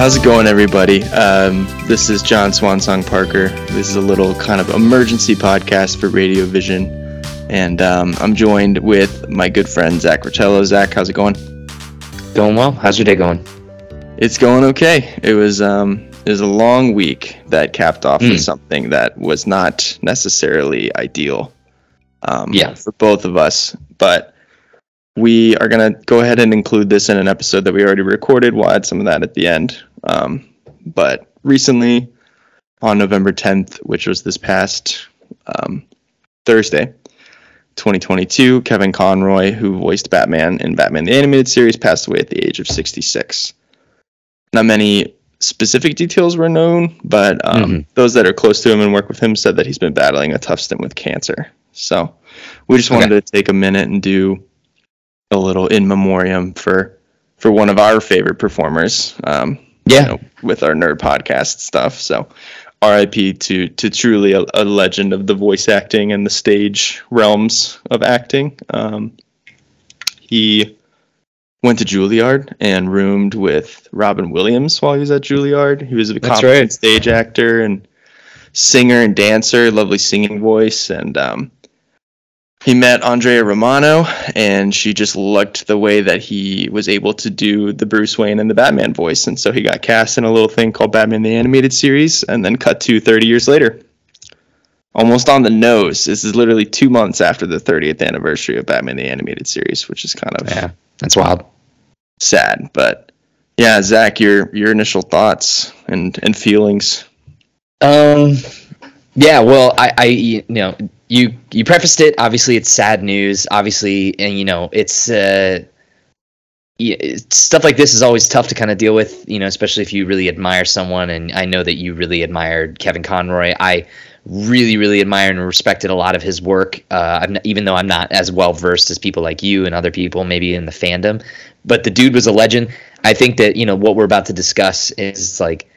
how's it going, everybody? Um, this is John Swansong Parker. This is a little kind of emergency podcast for Radiovision, and um, I'm joined with my good friend Zach Rotello. Zach, how's it going? Going well. How's your day going? It's going okay. It was um, it was a long week that capped off mm. with something that was not necessarily ideal. Um, yeah, for both of us, but we are going to go ahead and include this in an episode that we already recorded. We'll add some of that at the end. Um, but recently, on November 10th, which was this past um, Thursday, 2022, Kevin Conroy, who voiced Batman in Batman the Animated Series, passed away at the age of 66. Not many specific details were known, but um, mm-hmm. those that are close to him and work with him said that he's been battling a tough stint with cancer. So we just wanted okay. to take a minute and do a little in memoriam for for one of our favorite performers. Um, yeah, you know, with our nerd podcast stuff. So, R.I.P. to to truly a, a, legend of the voice acting and the stage realms of acting. Um, he went to Juilliard and roomed with Robin Williams while he was at Juilliard. He was a competent right. stage actor and singer and dancer, lovely singing voice, and um, he met Andrea Romano, and she just liked the way that he was able to do the Bruce Wayne and the Batman voice. And so he got cast in a little thing called Batman the Animated Series, and then cut to 30 years later. Almost on the nose. This is literally two months after the 30th anniversary of Batman the Animated Series, which is kind of yeah, that's wild, sad. But yeah, Zach, your your initial thoughts and and feelings. Um, yeah, well, I I you know you you prefaced it. Obviously, it's sad news. Obviously, and you know it's. Uh, stuff like this is always tough to kind of deal with, you know, especially if you really admire someone. And I know that you really admired Kevin Conroy. I really, really admired and respected a lot of his work, uh, not, even though I'm not as well versed as people like you and other people maybe in the fandom. But the dude was a legend. I think that, you know, what we're about to discuss is like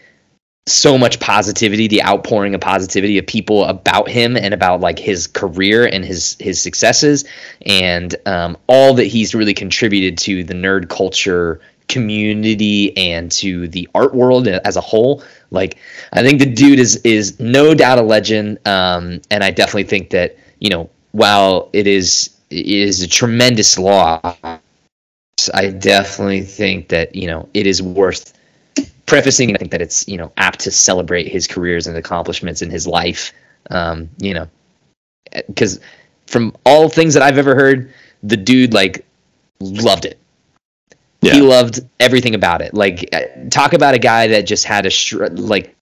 so much positivity the outpouring of positivity of people about him and about like his career and his his successes. And um, all that he's really contributed to the nerd culture community and to the art world as a whole. Like i think the dude is is no doubt a legend. Um, and i definitely think that you know while it is it is a tremendous loss i definitely think that you know it is worth prefacing, I think that it's you know apt to celebrate his careers and accomplishments in his life. Um, you know, because from all things that I've ever heard, the dude like loved it. Yeah. He loved everything about it. Like, uh, talk about a guy that just had a sh- like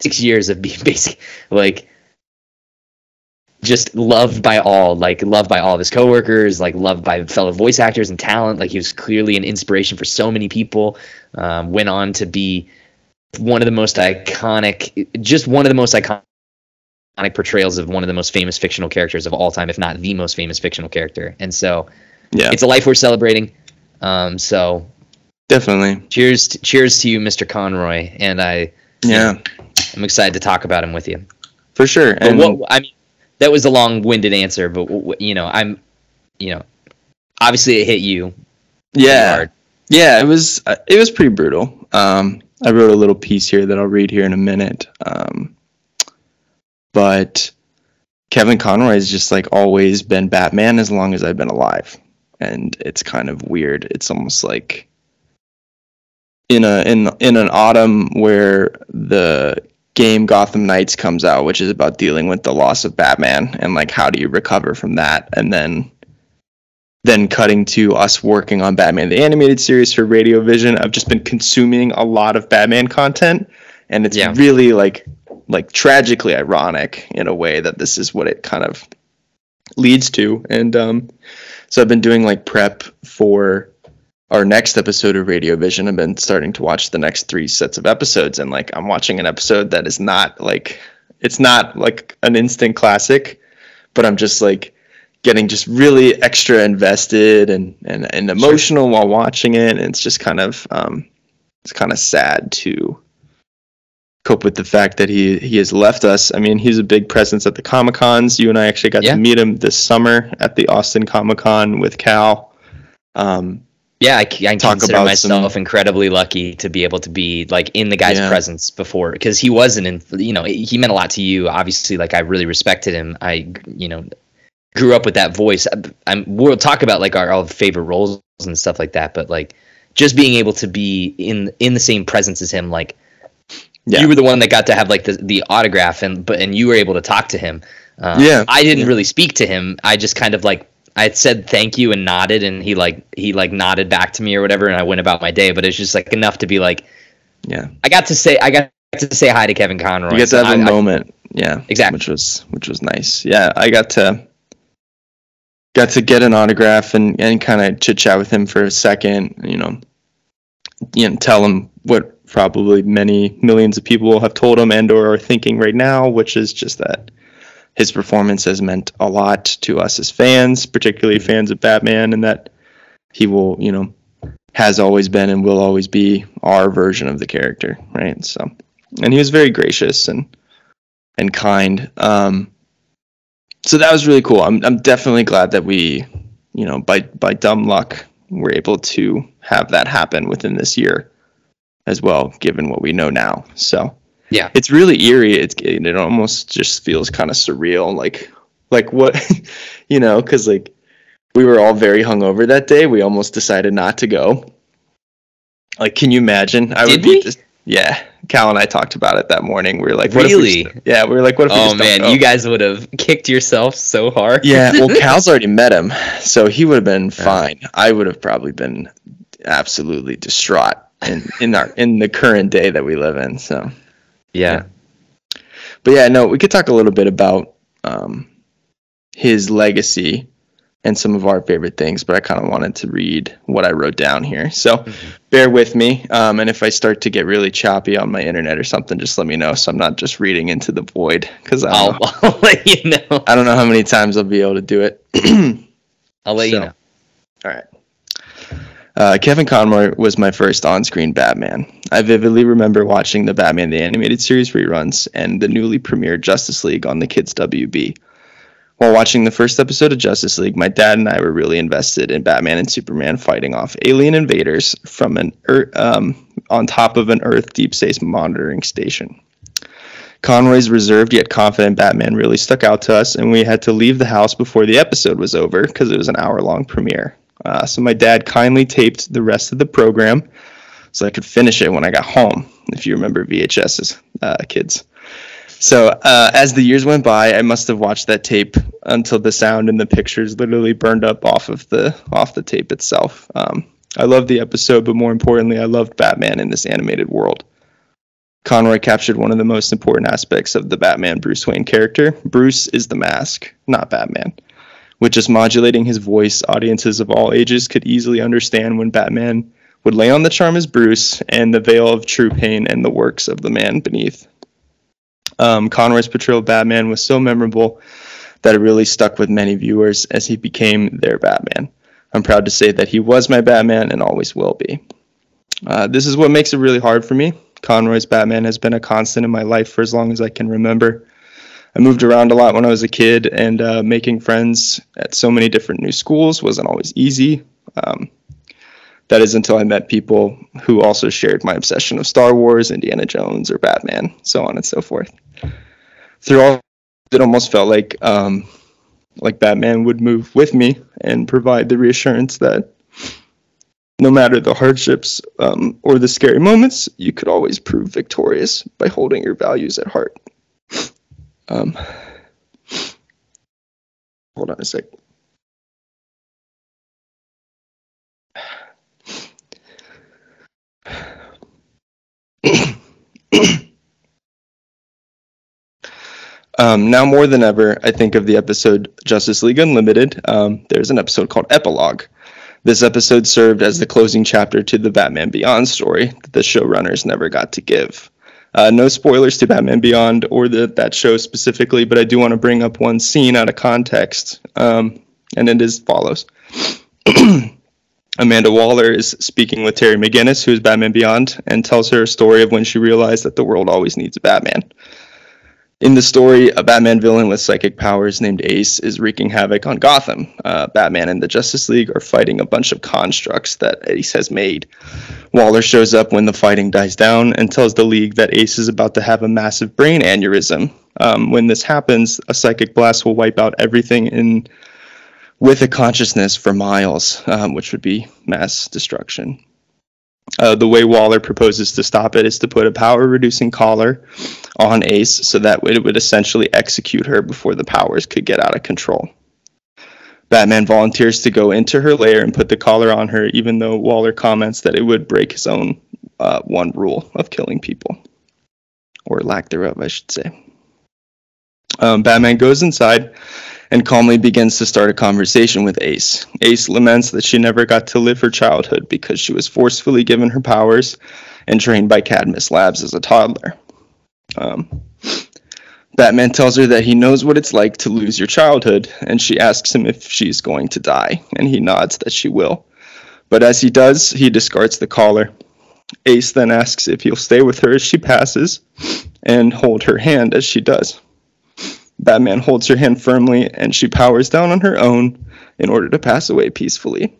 six years of being basic, like just loved by all, like loved by all of his coworkers, like loved by fellow voice actors and talent. Like he was clearly an inspiration for so many people. Um, went on to be one of the most iconic, just one of the most iconic portrayals of one of the most famous fictional characters of all time, if not the most famous fictional character. And so, yeah, it's a life worth celebrating. Um, so definitely, cheers, to, cheers to you, Mr. Conroy. And I, yeah, I'm excited to talk about him with you. For sure. And what I mean that was a long-winded answer, but you know, I'm, you know, obviously it hit you. Yeah, yeah, it was uh, it was pretty brutal. Um, I wrote a little piece here that I'll read here in a minute. Um, but Kevin Conroy has just like always been Batman as long as I've been alive, and it's kind of weird. It's almost like in a in in an autumn where the game Gotham Knights comes out, which is about dealing with the loss of Batman and like how do you recover from that, and then then cutting to us working on Batman the animated series for Radiovision. I've just been consuming a lot of Batman content, and it's yeah. really like like tragically ironic in a way that this is what it kind of leads to, and um, so I've been doing like prep for our next episode of Radiovision, I've been starting to watch the next three sets of episodes, and like I'm watching an episode that is not like it's not like an instant classic, but I'm just like getting just really extra invested and and, and emotional sure. while watching it. And it's just kind of um, it's kind of sad to cope with the fact that he he has left us. I mean, he's a big presence at the Comic Cons. You and I actually got yeah. to meet him this summer at the Austin Comic Con with Cal. Um, Yeah, I, I consider myself some... incredibly lucky to be able to be like in the guy's yeah. presence before because he wasn't in. You know, he meant a lot to you. Obviously, like I really respected him. I, you know, grew up with that voice. I'm, we'll talk about like our, our favorite roles and stuff like that, but like just being able to be in in the same presence as him, like yeah. you were the one that got to have like the the autograph and but and you were able to talk to him. Um, yeah, I didn't yeah. really speak to him. I just kind of like I said thank you and nodded, and he like he like nodded back to me or whatever, and I went about my day. But it's just like enough to be like, yeah, I got to say I got to say hi to Kevin Conroy. You get to have a moment, yeah, exactly, which was which was nice. Yeah, I got to got to get an autograph and and kind of chit chat with him for a second. You know, you know, tell him what probably many millions of people have told him and or are thinking right now, which is just that his performance has meant a lot to us as fans, particularly mm-hmm. fans of Batman, and that he will, you know, has always been and will always be our version of the character, right? So, and he was very gracious and and kind. Um, so that was really cool. I'm I'm definitely glad that we, you know, by by dumb luck, were able to have that happen within this year, as well, given what we know now. So yeah, it's really eerie. It's it almost just feels kind of surreal, like like what you know, because like we were all very hungover that day. We almost decided not to go. Like, can you imagine? I Did would be we? just yeah. Cal and I talked about it that morning. We were like, really? We yeah, we were like, what if? oh man, you guys would have kicked yourself so hard. yeah, well, Cal's already met him, so he would have been fine. Yeah. I would have probably been absolutely distraught in in our in the current day that we live in. So yeah. yeah. But yeah, no, we could talk a little bit about um, his legacy and some of our favorite things, but I kind of wanted to read what I wrote down here. So mm-hmm. bear with me. Um, and if I start to get really choppy on my internet or something, just let me know so I'm not just reading into the void because I'll, I'll, let you know. I don't know how many times I'll be able to do it. I'll let so, you know. All right. Uh, Kevin Conroy was my first on screen Batman. I vividly remember watching the Batman the Animated Series reruns and the newly premiered Justice League on the Kids WB. While watching the first episode of Justice League, my dad and I were really invested in Batman and Superman fighting off alien invaders from an er- um, on top of an Earth deep space monitoring station. Conroy's reserved yet confident Batman really stuck out to us, and we had to leave the house before the episode was over because it was an hour long premiere. Uh, so my dad kindly taped the rest of the program so I could finish it when I got home. If you remember VHS's uh, kids. So uh, as the years went by, I must have watched that tape until the sound and the pictures literally burned up off of the off the tape itself. Um, I loved the episode, but more importantly, I loved Batman in this animated world. Conroy captured one of the most important aspects of the Batman Bruce Wayne character. Bruce is the mask, not Batman. With just modulating his voice, audiences of all ages could easily understand when Batman would lay on the charm as Bruce and the veil of true pain and the works of the man beneath. Um, Conroy's portrayal of Batman was so memorable that it really stuck with many viewers as he became their Batman. I'm proud to say that he was my Batman and always will be. Uh, this is what makes it really hard for me. Conroy's Batman has been a constant in my life for as long as I can remember. I moved around a lot when I was a kid, and uh, making friends at so many different new schools wasn't always easy. Um, that is until I met people who also shared my obsession of Star Wars, Indiana Jones, or Batman, so on and so forth. Through all, it almost felt like um, like Batman would move with me and provide the reassurance that no matter the hardships um, or the scary moments, you could always prove victorious by holding your values at heart. Um, hold on a sec. um, now more than ever, I think of the episode Justice League Unlimited. Um, there's an episode called Epilogue. This episode served as the closing chapter to the Batman Beyond story that the showrunners never got to give. Uh, no spoilers to Batman Beyond or the, that show specifically, but I do want to bring up one scene out of context, um, and it is follows. Amanda Waller is speaking with Terry McGinnis, who is Batman Beyond, and tells her a story of when she realized that the world always needs a Batman. In the story, a Batman villain with psychic powers named Ace is wreaking havoc on Gotham. Uh, Batman and the Justice League are fighting a bunch of constructs that Ace has made. Waller shows up when the fighting dies down and tells the League that Ace is about to have a massive brain aneurysm. Um, when this happens, a psychic blast will wipe out everything in with a consciousness for miles, um, which would be mass destruction. Uh, the way Waller proposes to stop it is to put a power reducing collar on Ace so that it would essentially execute her before the powers could get out of control. Batman volunteers to go into her lair and put the collar on her, even though Waller comments that it would break his own uh, one rule of killing people, or lack thereof, I should say. Um, Batman goes inside and calmly begins to start a conversation with Ace. Ace laments that she never got to live her childhood because she was forcefully given her powers and trained by Cadmus Labs as a toddler. Um, Batman tells her that he knows what it's like to lose your childhood, and she asks him if she's going to die, and he nods that she will. But as he does, he discards the collar. Ace then asks if he'll stay with her as she passes and hold her hand as she does. Batman holds her hand firmly and she powers down on her own in order to pass away peacefully.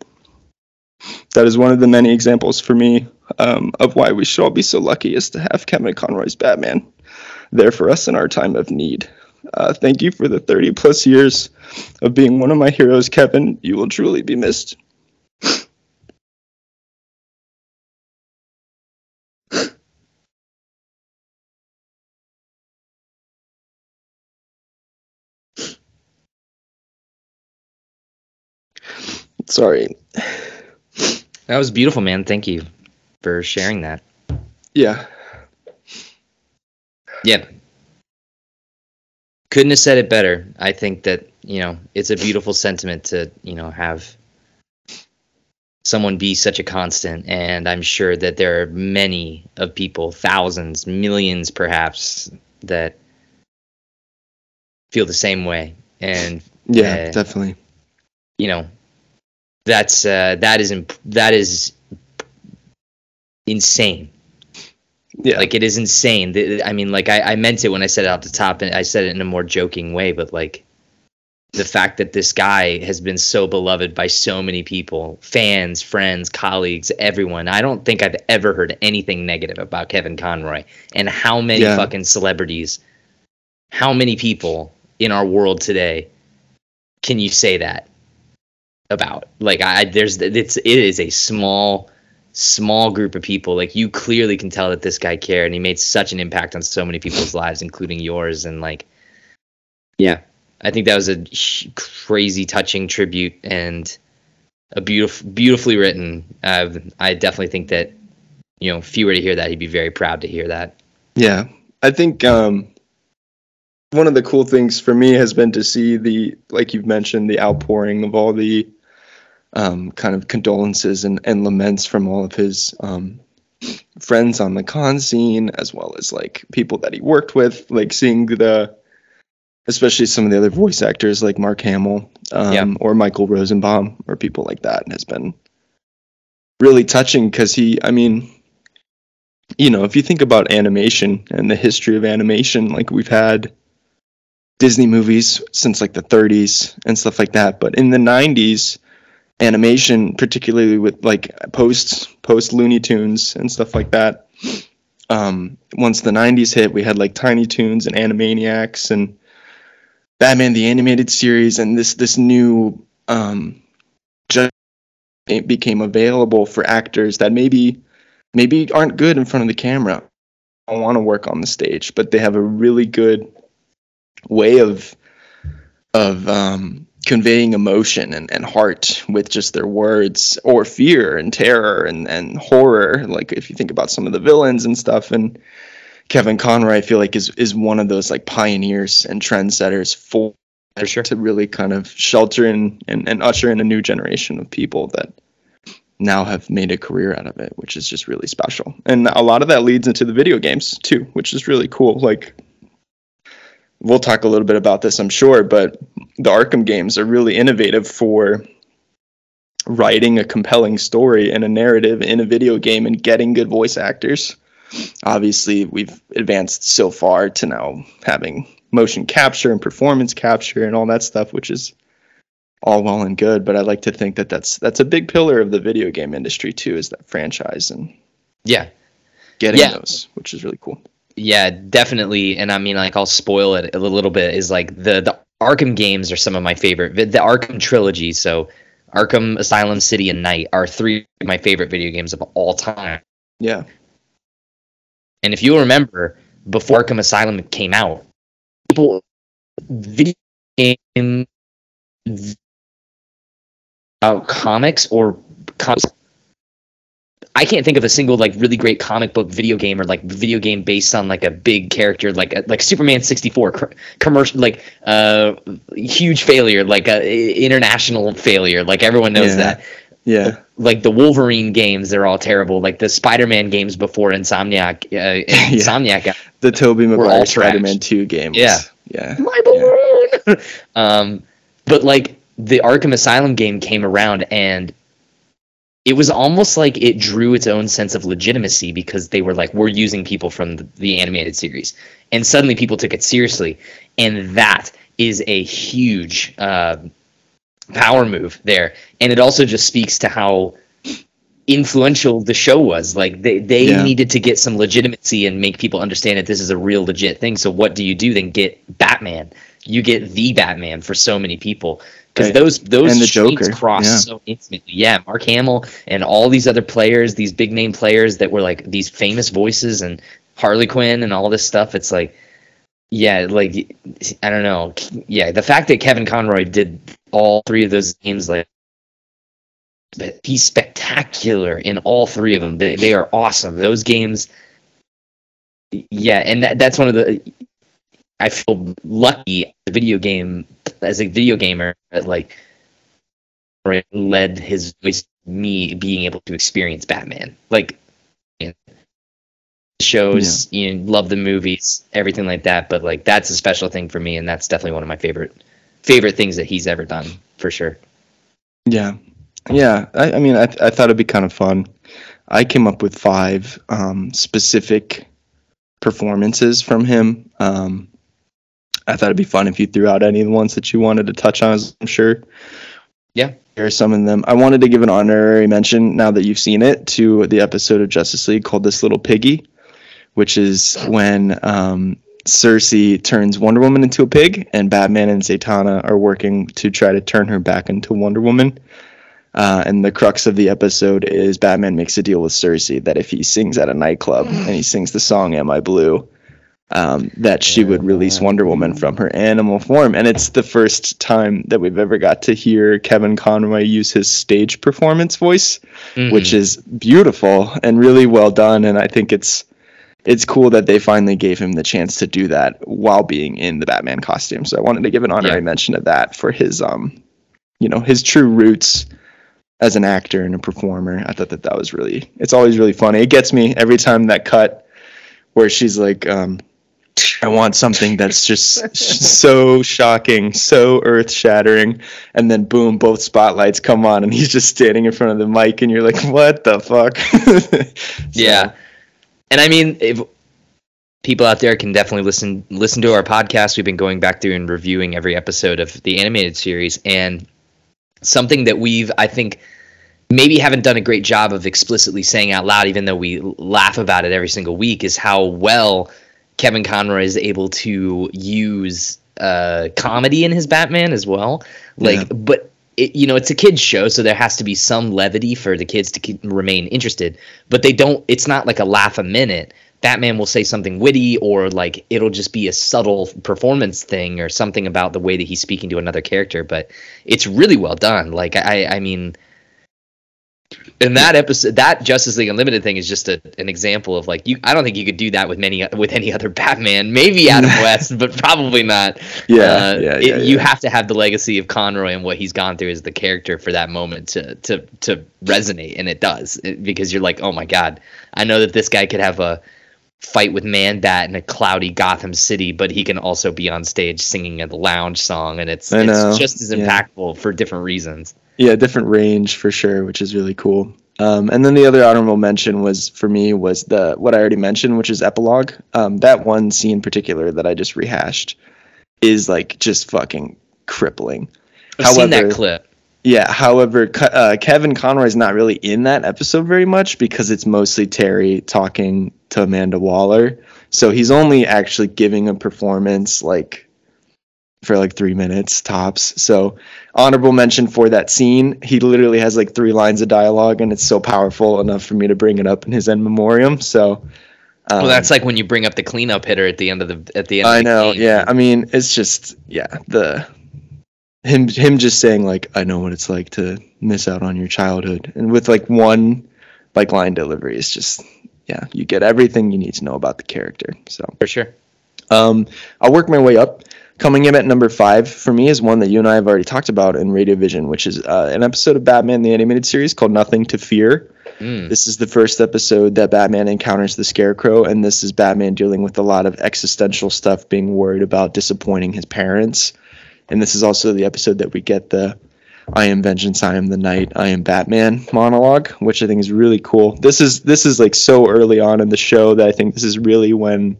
That is one of the many examples for me um, of why we should all be so lucky as to have Kevin Conroy's Batman there for us in our time of need. Uh, thank you for the 30 plus years of being one of my heroes, Kevin. You will truly be missed. Sorry. That was beautiful, man. Thank you for sharing that. Yeah. Yeah. Couldn't have said it better. I think that, you know, it's a beautiful sentiment to, you know, have someone be such a constant and I'm sure that there are many of people, thousands, millions perhaps that feel the same way and yeah, uh, definitely. You know, that's uh, that is imp- that is insane. Yeah, like it is insane. I mean, like I, I meant it when I said it out the top, and I said it in a more joking way, but like the fact that this guy has been so beloved by so many people fans friends colleagues everyone i don't think i've ever heard anything negative about kevin conroy and how many yeah. fucking celebrities how many people in our world today can you say that about. Like I there's it's it is a small small group of people. Like you clearly can tell that this guy cared and he made such an impact on so many people's lives including yours and like yeah. I think that was a crazy touching tribute and a beautiful beautifully written. Uh, I definitely think that you know, if he were to hear that, he'd be very proud to hear that. Yeah. I think um one of the cool things for me has been to see the like you've mentioned the outpouring of all the um, kind of condolences and, and laments from all of his um, friends on the con scene, as well as like people that he worked with, like seeing the, especially some of the other voice actors like Mark Hamill um, yeah. or Michael Rosenbaum or people like that has been really touching because he, I mean, you know, if you think about animation and the history of animation, like we've had Disney movies since like the 30s and stuff like that, but in the 90s, animation, particularly with like post post Looney Tunes and stuff like that. Um, once the '90s hit, we had like Tiny Toons and Animaniacs and Batman the Animated Series, and this this new um, just it became available for actors that maybe maybe aren't good in front of the camera. I want to work on the stage, but they have a really good way of of um, conveying emotion and, and heart with just their words or fear and terror and, and horror. Like if you think about some of the villains and stuff and kevin conroy i feel like is is one of those like pioneers and trendsetters for, for sure. to really kind of shelter in and, and usher in a new generation of people that now have made a career out of it which is just really special. And a lot of that leads into the video games too which is really cool. Like we'll talk a little bit about this, I'm sure, but the Arkham games are really innovative for writing a compelling story and a narrative in a video game and getting good voice actors obviously we've advanced so far to now having motion capture and performance capture and all that stuff, which is all well and good. But I like to think that that's that's a big pillar of the video game industry too, is that franchise and yeah, getting yeah. those, which is really cool. Yeah, definitely. And I mean, like, I'll spoil it a little bit. Is like the the Arkham games are some of my favorite. The Arkham trilogy, so Arkham Asylum, City, and Knight are three of my favorite video games of all time. Yeah. And if you remember, before Arkham Asylum came out, people video game about comics or comics I can't think of a single like really great comic book video game or like video game based on like a big character like like Superman 64 cr- commercial like uh huge failure like a international failure like everyone knows yeah. that. Yeah. Like the Wolverine games, they're all terrible. Like the Spider-Man games before Insomniac, uh, Insomniac. yeah. The Tobey Maguire Spider-Man 2 games. Yeah. Yeah. My balloon. Yeah. um, but like the Arkham Asylum game came around and it was almost like it drew its own sense of legitimacy because they were like, we're using people from the, the, animated series. And suddenly people took it seriously. And that is a huge uh, power move there. And it also just speaks to how influential the show was. Like they, they yeah. needed to get some legitimacy and make people understand that this is a real legit thing. So what do you do? Then get Batman. You get the Batman for so many people because right. those those and the Joker. cross yeah. so intimately. Yeah, Mark Hamill and all these other players, these big name players that were like these famous voices and Harley Quinn and all this stuff. It's like, yeah, like I don't know. Yeah, the fact that Kevin Conroy did all three of those games, like he's spectacular in all three of them. They, they are awesome. Those games. Yeah, and that, that's one of the I feel lucky as a video game as a video gamer that like led his voice me being able to experience Batman. Like you know, shows, yeah. you know, love the movies, everything like that. But like that's a special thing for me, and that's definitely one of my favorite favorite things that he's ever done for sure. Yeah, yeah. I, I mean, I I thought it'd be kind of fun. I came up with five um, specific performances from him. Um, I thought it'd be fun if you threw out any of the ones that you wanted to touch on. I'm sure. Yeah, here are some of them. I wanted to give an honorary mention now that you've seen it to the episode of Justice League called "This Little Piggy," which is when um, Circe turns Wonder Woman into a pig, and Batman and Zatanna are working to try to turn her back into Wonder Woman. Uh, and the crux of the episode is Batman makes a deal with Circe that if he sings at a nightclub and he sings the song "Am I Blue," um, that she would release Wonder Woman from her animal form. And it's the first time that we've ever got to hear Kevin Conroy use his stage performance voice, mm-hmm. which is beautiful and really well done. And I think it's it's cool that they finally gave him the chance to do that while being in the Batman costume. So I wanted to give an honorary yeah. mention of that for his um you know his true roots as an actor and a performer. I thought that that was really it's always really funny. It gets me every time that cut where she's like um I want something that's just so shocking, so earth shattering. And then boom, both spotlights come on and he's just standing in front of the mic and you're like, what the fuck? so. Yeah. And I mean, if people out there can definitely listen listen to our podcast. We've been going back through and reviewing every episode of the animated series and something that we've I think maybe haven't done a great job of explicitly saying out loud even though we laugh about it every single week is how well Kevin Conroy is able to use uh, comedy in his Batman as well. Like, yeah. but it, you know, it's a kids show, so there has to be some levity for the kids to keep, remain interested. But they don't. It's not like a laugh a minute. Batman will say something witty, or like it'll just be a subtle performance thing, or something about the way that he's speaking to another character. But it's really well done. Like I, I mean, and that episode that justice league unlimited thing is just a, an example of like you i don't think you could do that with many with any other batman. Maybe adam west but probably not. Yeah, uh, yeah, it, yeah, you have to have the legacy of conroy and what he's gone through as the character for that moment to to to resonate and it does it, because you're like oh my god i know that this guy could have a fight with man bat in a cloudy gotham city but he can also be on stage singing a lounge song and it's it's just as impactful for different reasons yeah, different range for sure, which is really cool. Um, and then the other honorable mention was for me was the what I already mentioned, which is epilogue. Um, that one scene in particular that I just rehashed is like just fucking crippling. I've However, seen that clip. Yeah. However, uh, Kevin Conroy is not really in that episode very much because it's mostly Terry talking to Amanda Waller. So he's only actually giving a performance like for like three minutes tops. So honorable mention for that scene. He literally has like three lines of dialogue, and it's so powerful enough for me to bring it up in his end memoriam. So. Um, well, that's like when you bring up the cleanup hitter at the end of the at the end. I know, yeah. I mean, it's just yeah the him him just saying like I know what it's like to miss out on your childhood, and with like one like line delivery is just yeah you get everything you need to know about the character. So for sure. Um, I'll work my way up. Coming in at number five for me is one that you and I have already talked about in Radiovision, which is uh, an episode of Batman the Animated Series called Nothing to Fear. Mm. This is the first episode that Batman encounters the Scarecrow, and this is Batman dealing with a lot of existential stuff, being worried about disappointing his parents. And this is also the episode that we get the I am vengeance, I am the night, I am Batman monologue, which I think is really cool. This is this is like so early on in the show that I think this is really when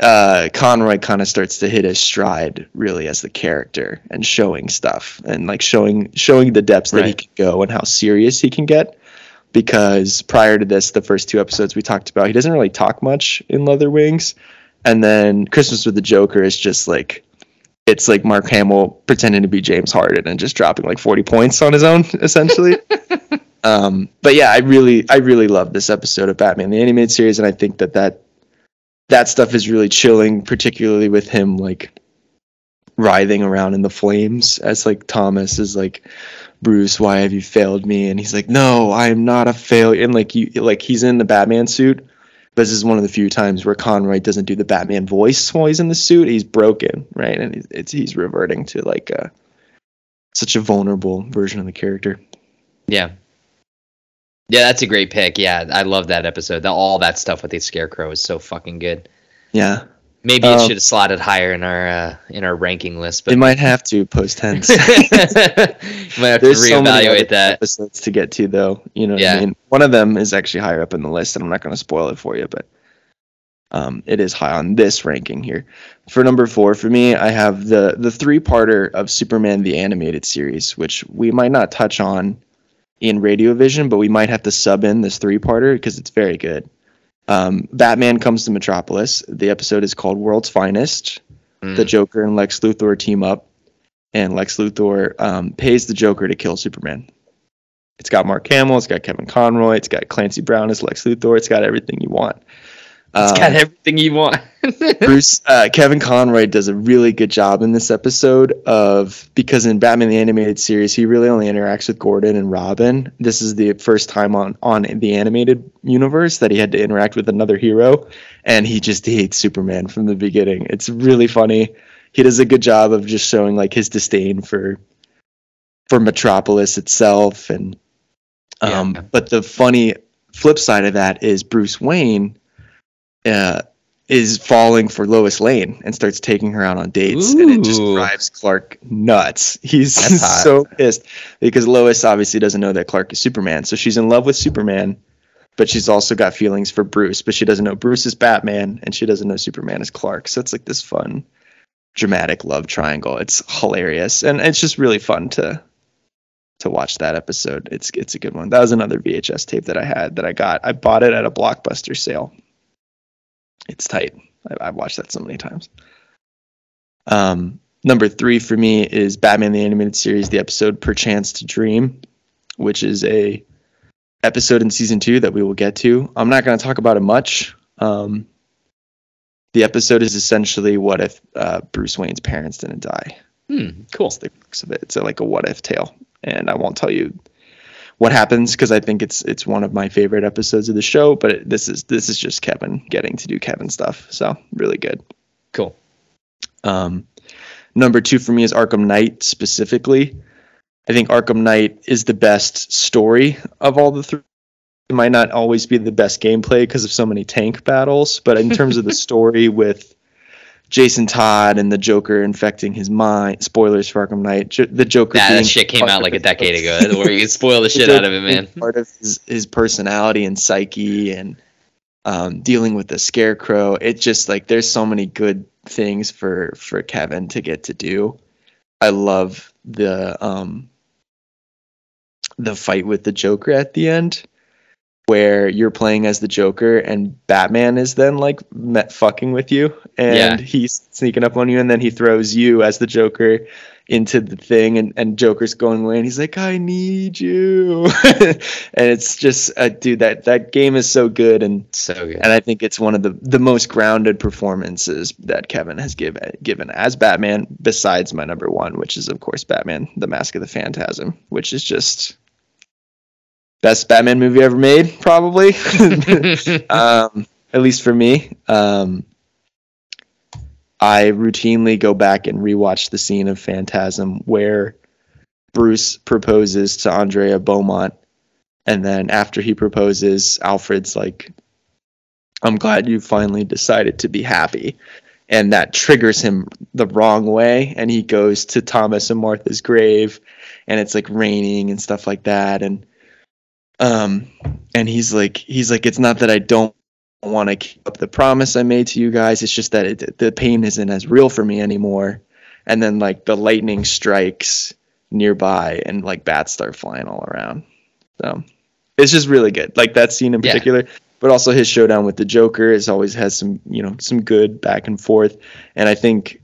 uh, Conroy kind of starts to hit his stride really as the character and showing stuff and like showing showing the depths right. that he can go and how serious he can get. Because prior to this, the first two episodes we talked about, he doesn't really talk much in Leather Wings, and then Christmas with the Joker is just like it's like Mark Hamill pretending to be James Harden and just dropping like 40 points on his own essentially. um, but yeah, I really I really love this episode of Batman the animated series, and I think that that that stuff is really chilling, particularly with him like writhing around in the flames as like Thomas is like Bruce, why have you failed me? And he's like, No, I am not a failure. And like you like he's in the Batman suit. But this is one of the few times where Conroy doesn't do the Batman voice while he's in the suit. He's broken, right? And it's he's reverting to like a, such a vulnerable version of the character. Yeah, yeah, that's a great pick. Yeah, I love that episode. The, all that stuff with the scarecrow is so fucking good. Yeah. Maybe it um, should have slotted higher in our uh, in our ranking list, but it might have to post tense. might have There's to reevaluate so that episodes to get to though. You know, yeah. I mean, one of them is actually higher up in the list, and I'm not going to spoil it for you, but um, it is high on this ranking here. For number four, for me, I have the the three parter of Superman the animated series, which we might not touch on in Radiovision, but we might have to sub in this three parter because it's very good. Um, Batman comes to Metropolis. The episode is called World's Finest. Mm. The Joker and Lex Luthor team up, and Lex Luthor um, pays the Joker to kill Superman. It's got Mark Hamill, it's got Kevin Conroy, it's got Clancy Brown as Lex Luthor, it's got everything you want. It's um, got everything you want. Bruce uh, Kevin Conroy does a really good job in this episode of because in Batman the animated series he really only interacts with Gordon and Robin. This is the first time on on the animated universe that he had to interact with another hero, and he just hates Superman from the beginning. It's really funny. He does a good job of just showing like his disdain for for Metropolis itself, and um, yeah. but the funny flip side of that is Bruce Wayne uh, is falling for Lois Lane and starts taking her out on dates, Ooh. and it just drives Clark nuts. He's so pissed because Lois obviously doesn't know that Clark is Superman, so she's in love with Superman, but she's also got feelings for Bruce, but she doesn't know Bruce is Batman, and she doesn't know Superman is Clark. So it's like this fun, dramatic love triangle. It's hilarious, and it's just really fun to to watch that episode. It's it's a good one. That was another VHS tape that I had that I got. I bought it at a blockbuster sale it's tight. I, have watched that so many times. Um, number three for me is Batman the Animated Series, the episode "Perchance to Dream," which is a episode in season two that we will get to. I'm not going to talk about it much. Um, the episode is essentially what if uh, Bruce Wayne's parents didn't die. Hmm, cool. It's the crux of it. It's a, like a what if tale, and I won't tell you what happens because I think it's it's one of my favorite episodes of the show. But it, this is this is just Kevin getting to do Kevin stuff, so really good. Cool. Um, number two for me is Arkham Knight specifically. I think Arkham Knight is the best story of all the three. It might not always be the best gameplay because of so many tank battles, but in terms of the story with Jason Todd and the Joker infecting his mind. Spoilers for Arkham Knight. Jo- the Joker. That, that shit came out like a decade ago, where you spoil the shit out of it, man. Part of his, his personality and psyche, and um, dealing with the Scarecrow. It just like there's so many good things for for Kevin to get to do. I love the um the fight with the Joker at the end where you're playing as the Joker and Batman is then like met fucking with you and yeah. he's sneaking up on you and then he throws you as the Joker into the thing and, and Joker's going away and he's like, I need you and it's just uh, dude that that game is so good and so good. And I think it's one of the the most grounded performances that Kevin has given given as Batman besides my number one, which is of course Batman, the Mask of the Phantasm, which is just best Batman movie ever made, probably. um, at least for me. Um, I routinely go back and rewatch the scene of Phantasm where Bruce proposes to Andrea Beaumont, and then after he proposes, Alfred's like, "I'm glad you finally decided to be happy." And that triggers him the wrong way, and he goes to Thomas and Martha's grave, and it's like raining and stuff like that, and um, and he's like, he's like, it's not that I don't want to keep up the promise I made to you guys. It's just that it, the pain isn't as real for me anymore. And then like the lightning strikes nearby, and like bats start flying all around. So it's just really good. Like that scene in particular. Yeah. But also his showdown with the Joker is always has some, you know, some good back and forth. And I think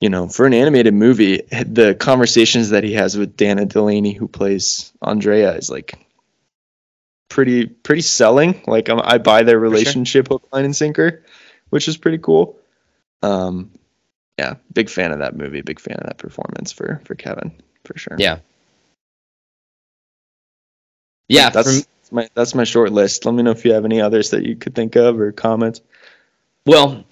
you know, for an animated movie, the conversations that he has with Dana Delany, who plays Andrea, is like pretty pretty selling. Like um, I buy their relationship sure. hook, line, and sinker, which is pretty cool. Um, yeah, big fan of that movie. Big fan of that performance for for Kevin for sure. Yeah. Yeah, that's from, my that's my short list. Let me know if you have any others that you could think of or comments. Well,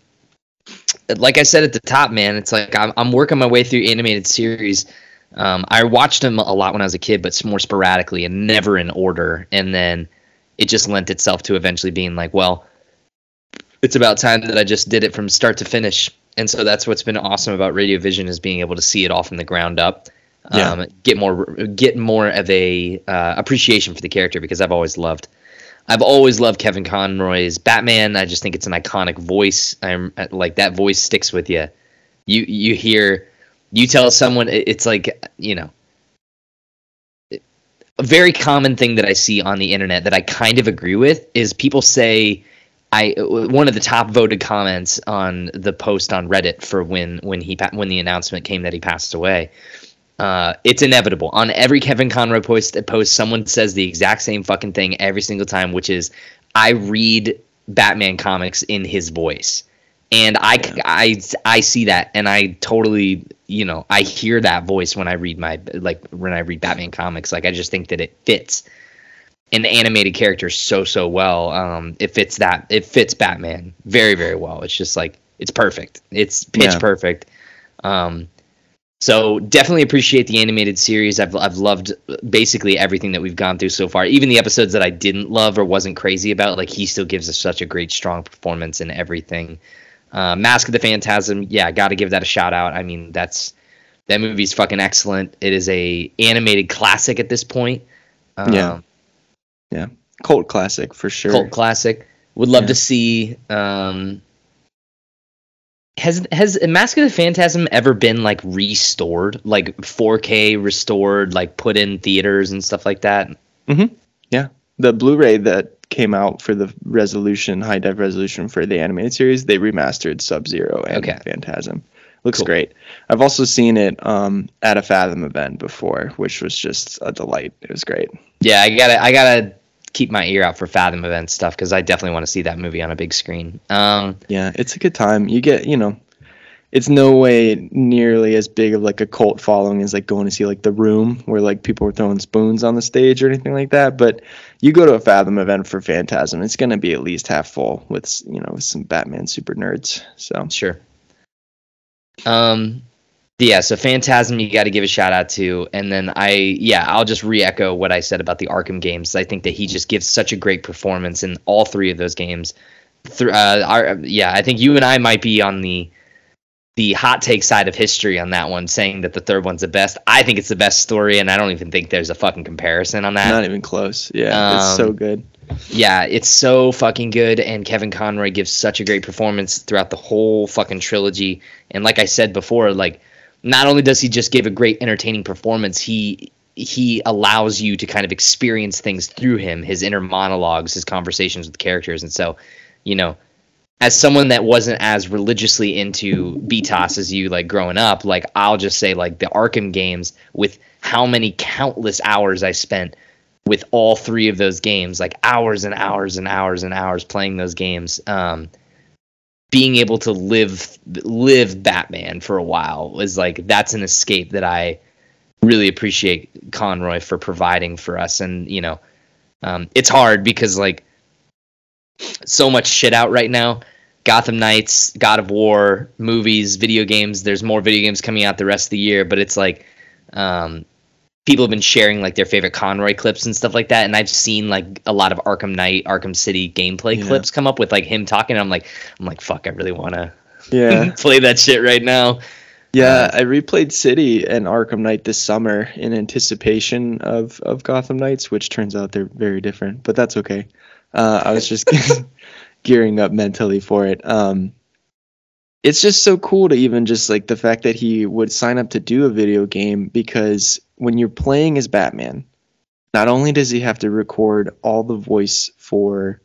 like I said at the top, man, it's like I'm, I'm working my way through animated series um, I watched them a lot when I was a kid, but more sporadically and never in order. And then it just lent itself to eventually being like, well, it's about time that I just did it from start to finish. And so that's what's been awesome about Radiovision is being able to see it all from the ground up. Yeah. Um, get more get more of a uh, appreciation for the character because I've always loved I've always loved Kevin Conroy's Batman. I just think it's an iconic voice. I'm like that voice sticks with you. You you hear you tell someone it's like you know a very common thing that I see on the internet that I kind of agree with is people say I one of the top voted comments on the post on Reddit for when when he when the announcement came that he passed away. Uh, it's inevitable on every Kevin Conroy post. Post someone says the exact same fucking thing every single time, which is I read Batman comics in his voice and I, I, I see that and i totally you know i hear that voice when i read my like when i read batman comics like i just think that it fits an animated character so so well um it fits that it fits batman very very well it's just like it's perfect it's pitch yeah. perfect um so definitely appreciate the animated series. I've I've loved basically everything that we've gone through so far. Even the episodes that I didn't love or wasn't crazy about, like he still gives us such a great strong performance in everything. Uh, Mask of the Phantasm, yeah, got to give that a shout out. I mean, that's that movie's fucking excellent. It is a animated classic at this point. Um, yeah, yeah, cult classic for sure. Cult classic. Would love yeah. to see. Um, has has Mask of the Phantasm ever been like restored, like 4K restored, like put in theaters and stuff like that? Mm-hmm. Yeah, the Blu-ray that came out for the resolution, high def resolution for the animated series, they remastered Sub Zero and okay. Phantasm. Looks cool. great. I've also seen it um, at a Fathom event before, which was just a delight. It was great. Yeah, I gotta, I gotta keep my ear out for Fathom event stuff because I definitely want to see that movie on a big screen. Um, yeah, it's a good time. You get, you know, it's no way nearly as big of like a cult following as like going to see like the room where like people were throwing spoons on the stage or anything like that but you go to a fathom event for phantasm it's going to be at least half full with you know with some batman super nerds so. Sure. Um yeah so phantasm you got to give a shout out to and then i yeah i'll just re-echo what i said about the arkham games. I think that he just gives such a great performance in all three of those games. Uh, our, yeah i think you and i might be on the the hot take side of history on that one, saying that the third one's the best. I think it's the best story, and I don't even think there's a fucking comparison on that. Not even close. Yeah, um, it's so um, good. Yeah, it's so fucking good, and Kevin Conroy gives such a great performance throughout the whole fucking trilogy. And like I said before, like not only does he just give a great entertaining performance, he he allows you to kind of experience things through him, his inner monologues, his conversations with characters, and so, you know, as someone that wasn't as religiously into BTAS as you like growing up, like I'll just say like the Arkham games with how many countless hours I spent with all three of those games, like hours and hours and hours and hours playing those games. Um, being able to live live Batman for a while was like that's an escape that I really appreciate Conroy for providing for us. And you know, um, it's hard because like so much shit out right now. Gotham Knights, God of War, movies, video games. There's more video games coming out the rest of the year, but it's like um, people have been sharing like their favorite Conroy clips and stuff like that. And I've seen like a lot of Arkham Knight, Arkham City gameplay yeah. clips come up with like him talking. I'm like, I'm like, fuck, I really want to yeah play that shit right now. Yeah, uh, I replayed City and Arkham Knight this summer in anticipation of of Gotham Knights, which turns out they're very different, but that's okay. Uh, I was just gearing up mentally for it. Um, it's just so cool to even just like the fact that he would sign up to do a video game because when you're playing as Batman, not only does he have to record all the voice for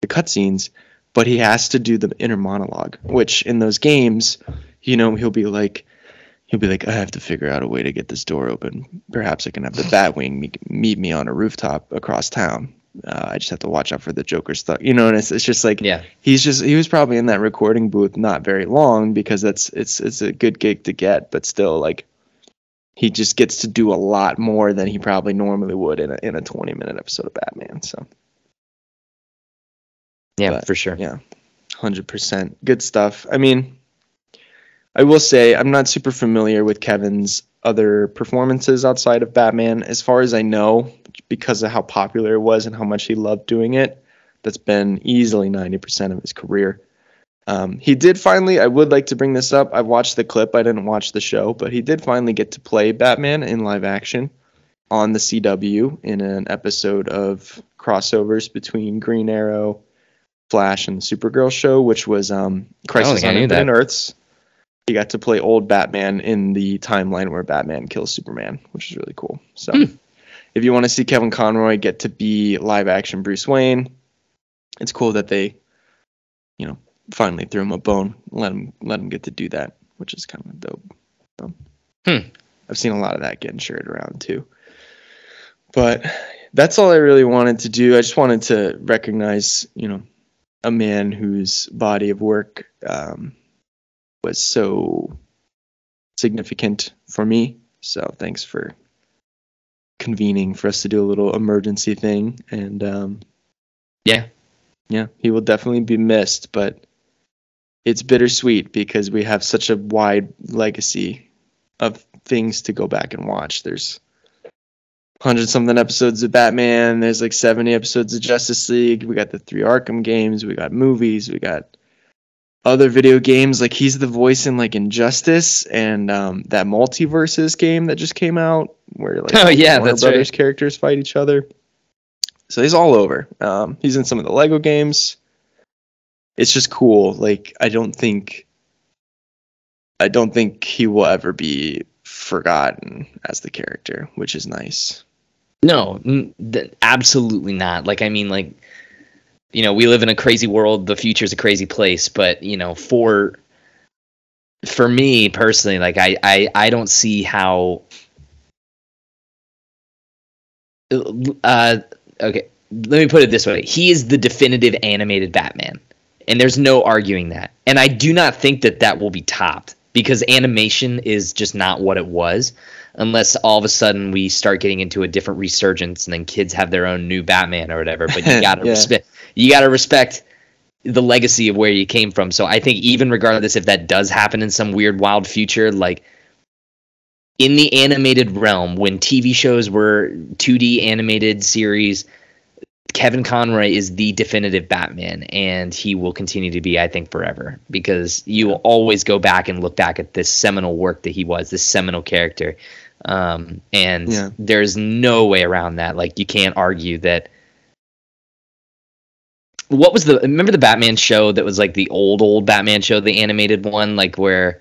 the cutscenes, but he has to do the inner monologue, which in those games, you know, he'll be like, he'll be like, I have to figure out a way to get this door open. Perhaps I can have the Batwing meet me on a rooftop across town uh, I just have to watch out for the Joker stuff, you know. And it's, it's just like, yeah, he's just he was probably in that recording booth not very long because that's it's it's a good gig to get, but still like he just gets to do a lot more than he probably normally would in a in a 20 minute episode of Batman. So yeah, but, for sure. Yeah, hundred percent, good stuff. I mean, I will say I'm not super familiar with Kevin's other performances outside of Batman. As far as I know, because of how popular it was and how much he loved doing it, that's been easily 90% of his career. Um, he did finally, I would like to bring this up. I watched the clip, I didn't watch the show, but he did finally get to play Batman in live action on the CW in an episode of crossovers between Green Arrow, Flash, and the Supergirl show, which was um, Crisis on Infinite Earths he got to play old Batman in the timeline where Batman kills Superman, which is really cool. So, mm. if you want to see Kevin Conroy get to be live action Bruce Wayne, it's cool that they, you know, finally threw him a bone, let him let him get to do that, which is kind of dope. So, hmm. I've seen a lot of that getting shared around too. But that's all I really wanted to do. I just wanted to recognize, you know, a man whose body of work um, was so significant for me. So thanks for convening for us to do a little emergency thing. And um, yeah, yeah, he will definitely be missed, but it's bittersweet because we have such a wide legacy of things to go back and watch. There's hundred something episodes of Batman. There's like 70 episodes of Justice League. We got the three Arkham games. We got movies. We got other video games. Like he's the voice in like Injustice and um, that multiverses game that just came out, where like oh yeah, Warner that's Brothers right. characters fight each other. So he's all over. Um, he's in some of the Lego games. It's just cool. Like I don't think, I don't think he will ever be forgotten as the character, which is nice. No, th- absolutely not. Like I mean, like you know, we live in a crazy world. The future is a crazy place, but you know, for for me personally, like I I I don't see how. Uh, okay, let me put it this way: he is the definitive animated Batman, and there's no arguing that. And I do not think that that will be topped because animation is just not what it was unless all of a sudden we start getting into a different resurgence and then kids have their own new Batman or whatever. But you gotta yeah. respect you gotta respect the legacy of where you came from. So I think even regardless if that does happen in some weird wild future, like in the animated realm, when TV shows were 2D animated series, Kevin Conroy is the definitive Batman, and he will continue to be, I think, forever because you will always go back and look back at this seminal work that he was, this seminal character. Um, and yeah. there's no way around that. Like, you can't argue that. What was the remember the Batman show that was like the old old Batman show, the animated one, like where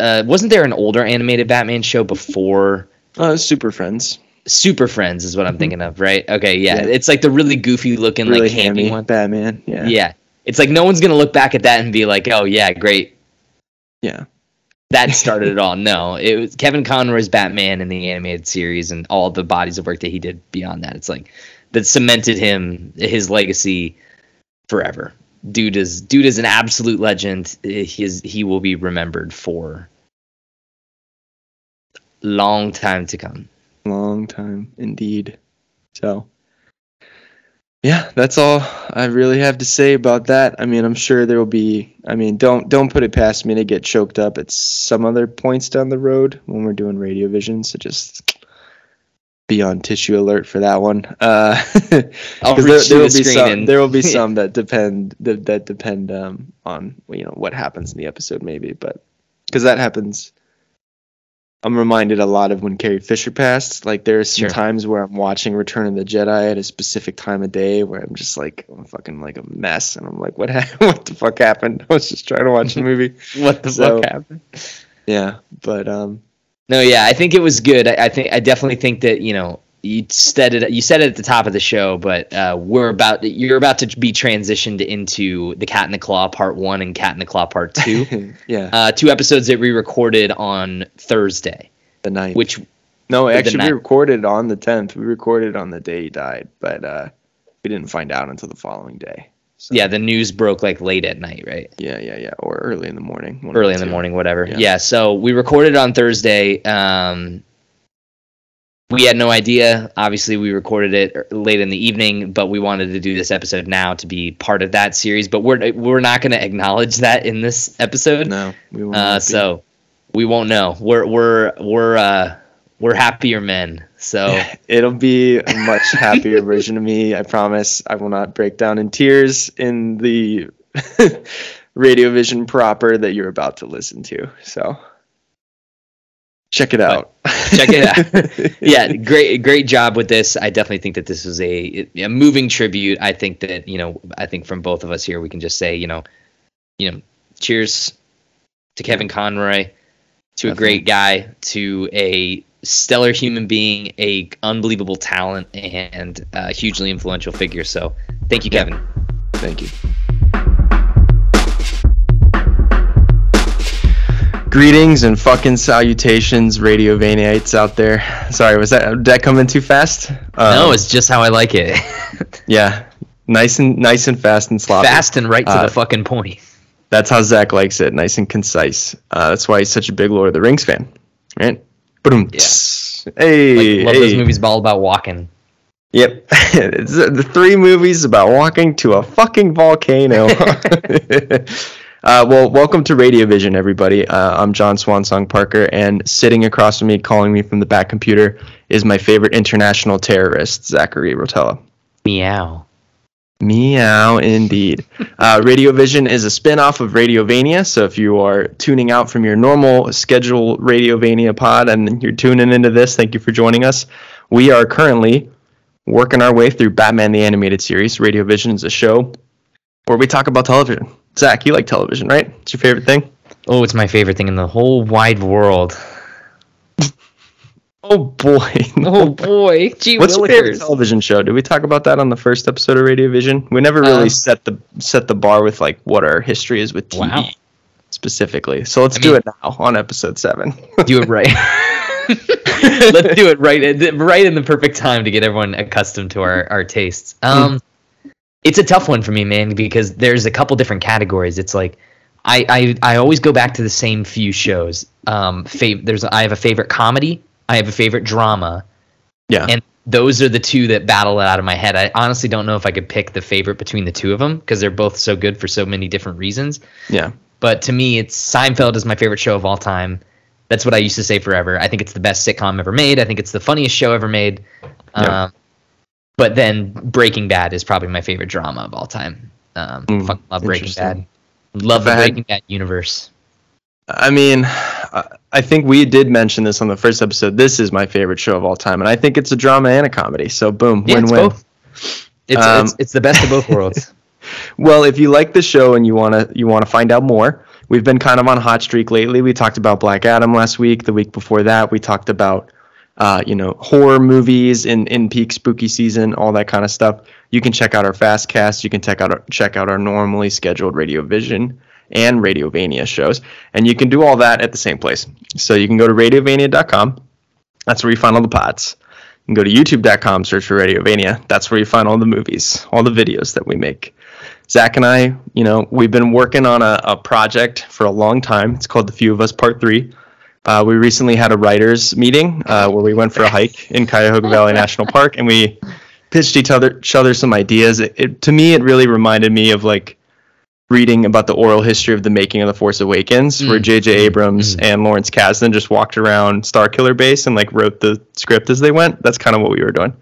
uh, wasn't there an older animated Batman show before? Uh, Super Friends. Super Friends is what I'm mm-hmm. thinking of, right? Okay, yeah. yeah. It's like the really goofy looking, really like hammy one. Batman. Yeah. Yeah. It's like no one's gonna look back at that and be like, "Oh yeah, great." Yeah. That started it all. No, it was Kevin Conroy's Batman in the animated series and all the bodies of work that he did beyond that. It's like that cemented him his legacy forever. Dude is dude is an absolute legend. His he will be remembered for long time to come long time indeed. So, yeah, that's all I really have to say about that. I mean, I'm sure there will be. I mean, don't don't put it past me to get choked up at some other points down the road when we're doing Radiovision. So just be on tissue alert for that one. Uh, I'll there, there will be some. And... There will be some that depend that, that depend um, on you know what happens in the episode, maybe, but because that happens I'm reminded a lot of when Carrie Fisher passed. Like there are some sure. times where I'm watching Return of the Jedi at a specific time of day where I'm just like I'm fucking like a mess, and I'm like, what happened? what the fuck happened? I was just trying to watch the movie. what the so, fuck happened? Yeah, but um, no, yeah, I think it was good. I, I think I definitely think that you know you said it you said it at the top of the show but uh, we're about you're about to be transitioned into the cat in the claw part one and cat in the claw part two yeah uh, two episodes that we recorded on thursday the night which no actually we recorded on the 10th we recorded on the day he died but uh, we didn't find out until the following day so. Yeah, the news broke like late at night, right? Yeah, yeah, yeah, or early in the morning. Early in the morning, whatever. Yeah. yeah. so we recorded on Thursday. Um, we had no idea. Obviously, we recorded it late in the evening, but we wanted to do this episode now to be part of that series. But we're we're not going to acknowledge that in this episode. No, we won't. Uh, so we won't know. We're we're we're uh, we're happier men. So it'll be a much happier version of me. I promise. I will not break down in tears in the Radiovision proper that you're about to listen to. So check it out. check it out. yeah, great, great job with this. I definitely think that this is a, a moving tribute. I think that you know, I think from both of us here, we can just say, you know, you know, cheers to Kevin Conroy, to a great guy, to a stellar human being, a unbelievable talent, and a hugely influential figure. So, thank you, Kevin. Thank you. Greetings and fucking salutations, Radio Vaniites out there. Sorry, was that did that come in too fast? Um, no, it's just how I like it. yeah, nice and nice and fast and sloppy. Fast and right to uh, the fucking point. That's how Zach likes it, nice and concise. Uh, that's why he's such a big Lord of the Rings fan, right? Boom. Yeah. Hey, like, love hey. those movies all about walking. Yep, the three movies about walking to a fucking volcano. Uh, well, welcome to Radiovision, everybody. Uh, I'm John Swansong Parker, and sitting across from me, calling me from the back computer, is my favorite international terrorist, Zachary Rotello. Meow. Meow, indeed. uh, Radiovision is a spin-off of Radiovania, so if you are tuning out from your normal schedule Radiovania pod and you're tuning into this, thank you for joining us. We are currently working our way through Batman the Animated Series. Radiovision is a show where we talk about television. Zach, you like television, right? It's your favorite thing? Oh, it's my favorite thing in the whole wide world. oh boy. Oh boy. Gee What's your favorite television show? Did we talk about that on the first episode of Radiovision? We never really um, set the set the bar with like what our history is with TV wow. specifically. So let's I do mean, it now on episode seven. do it right. let's do it right right in the perfect time to get everyone accustomed to our, our tastes. Um it's a tough one for me, man, because there's a couple different categories. It's like I I, I always go back to the same few shows. Um, fav- there's I have a favorite comedy, I have a favorite drama, yeah, and those are the two that battle it out of my head. I honestly don't know if I could pick the favorite between the two of them because they're both so good for so many different reasons. Yeah, but to me, it's Seinfeld is my favorite show of all time. That's what I used to say forever. I think it's the best sitcom ever made. I think it's the funniest show ever made. Yeah. But then Breaking Bad is probably my favorite drama of all time. Um, mm, fuck, love Breaking Bad. Love the Breaking Bad universe. I mean, I think we did mention this on the first episode. This is my favorite show of all time, and I think it's a drama and a comedy. So boom, yeah, win-win. It's, it's, um, it's, it's the best of both worlds. well, if you like the show and you wanna you wanna find out more, we've been kind of on a hot streak lately. We talked about Black Adam last week. The week before that, we talked about uh, you know horror movies in in peak spooky season, all that kind of stuff. You can check out our fast cast. You can check out our, check out our normally scheduled Radiovision and Radiovania shows. And you can do all that at the same place. So you can go to radiovania.com. That's where you find all the pods. You can go to youtube.com, search for Radiovania. That's where you find all the movies, all the videos that we make. Zach and I, you know, we've been working on a, a project for a long time. It's called The Few of Us Part 3. Uh, we recently had a writers meeting uh, where we went for a hike in Cuyahoga Valley National Park and we pitched each other, each other some ideas. It, it, to me, it really reminded me of like reading about the oral history of the making of the Force Awakens, mm. where J.J. Abrams mm. and Lawrence Kasdan just walked around Starkiller Base and like wrote the script as they went. That's kind of what we were doing.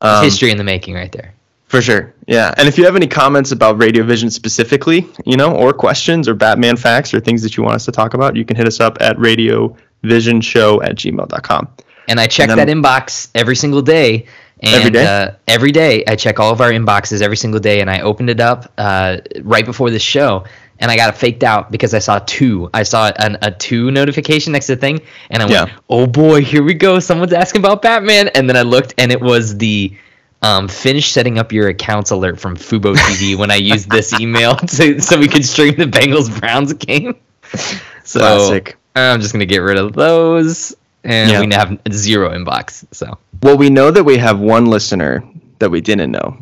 Um, history in the making, right there. For sure, yeah. And if you have any comments about Radiovision specifically, you know, or questions or Batman facts or things that you want us to talk about, you can hit us up at radiovisionshow at gmail.com. And I check and that inbox every single day and every day? Uh, every day, I check all of our inboxes every single day, and I opened it up uh, right before the show, and I got it faked out because I saw two. I saw an, a two notification next to the thing, and I went, yeah. "Oh boy, here we go! Someone's asking about Batman." And then I looked, and it was the um, finish setting up your accounts alert from Fubo TV when I use this email to, so we could stream the Bengals Browns game. So Classic. I'm just gonna get rid of those and yeah. we have zero inbox. So well, we know that we have one listener that we didn't know.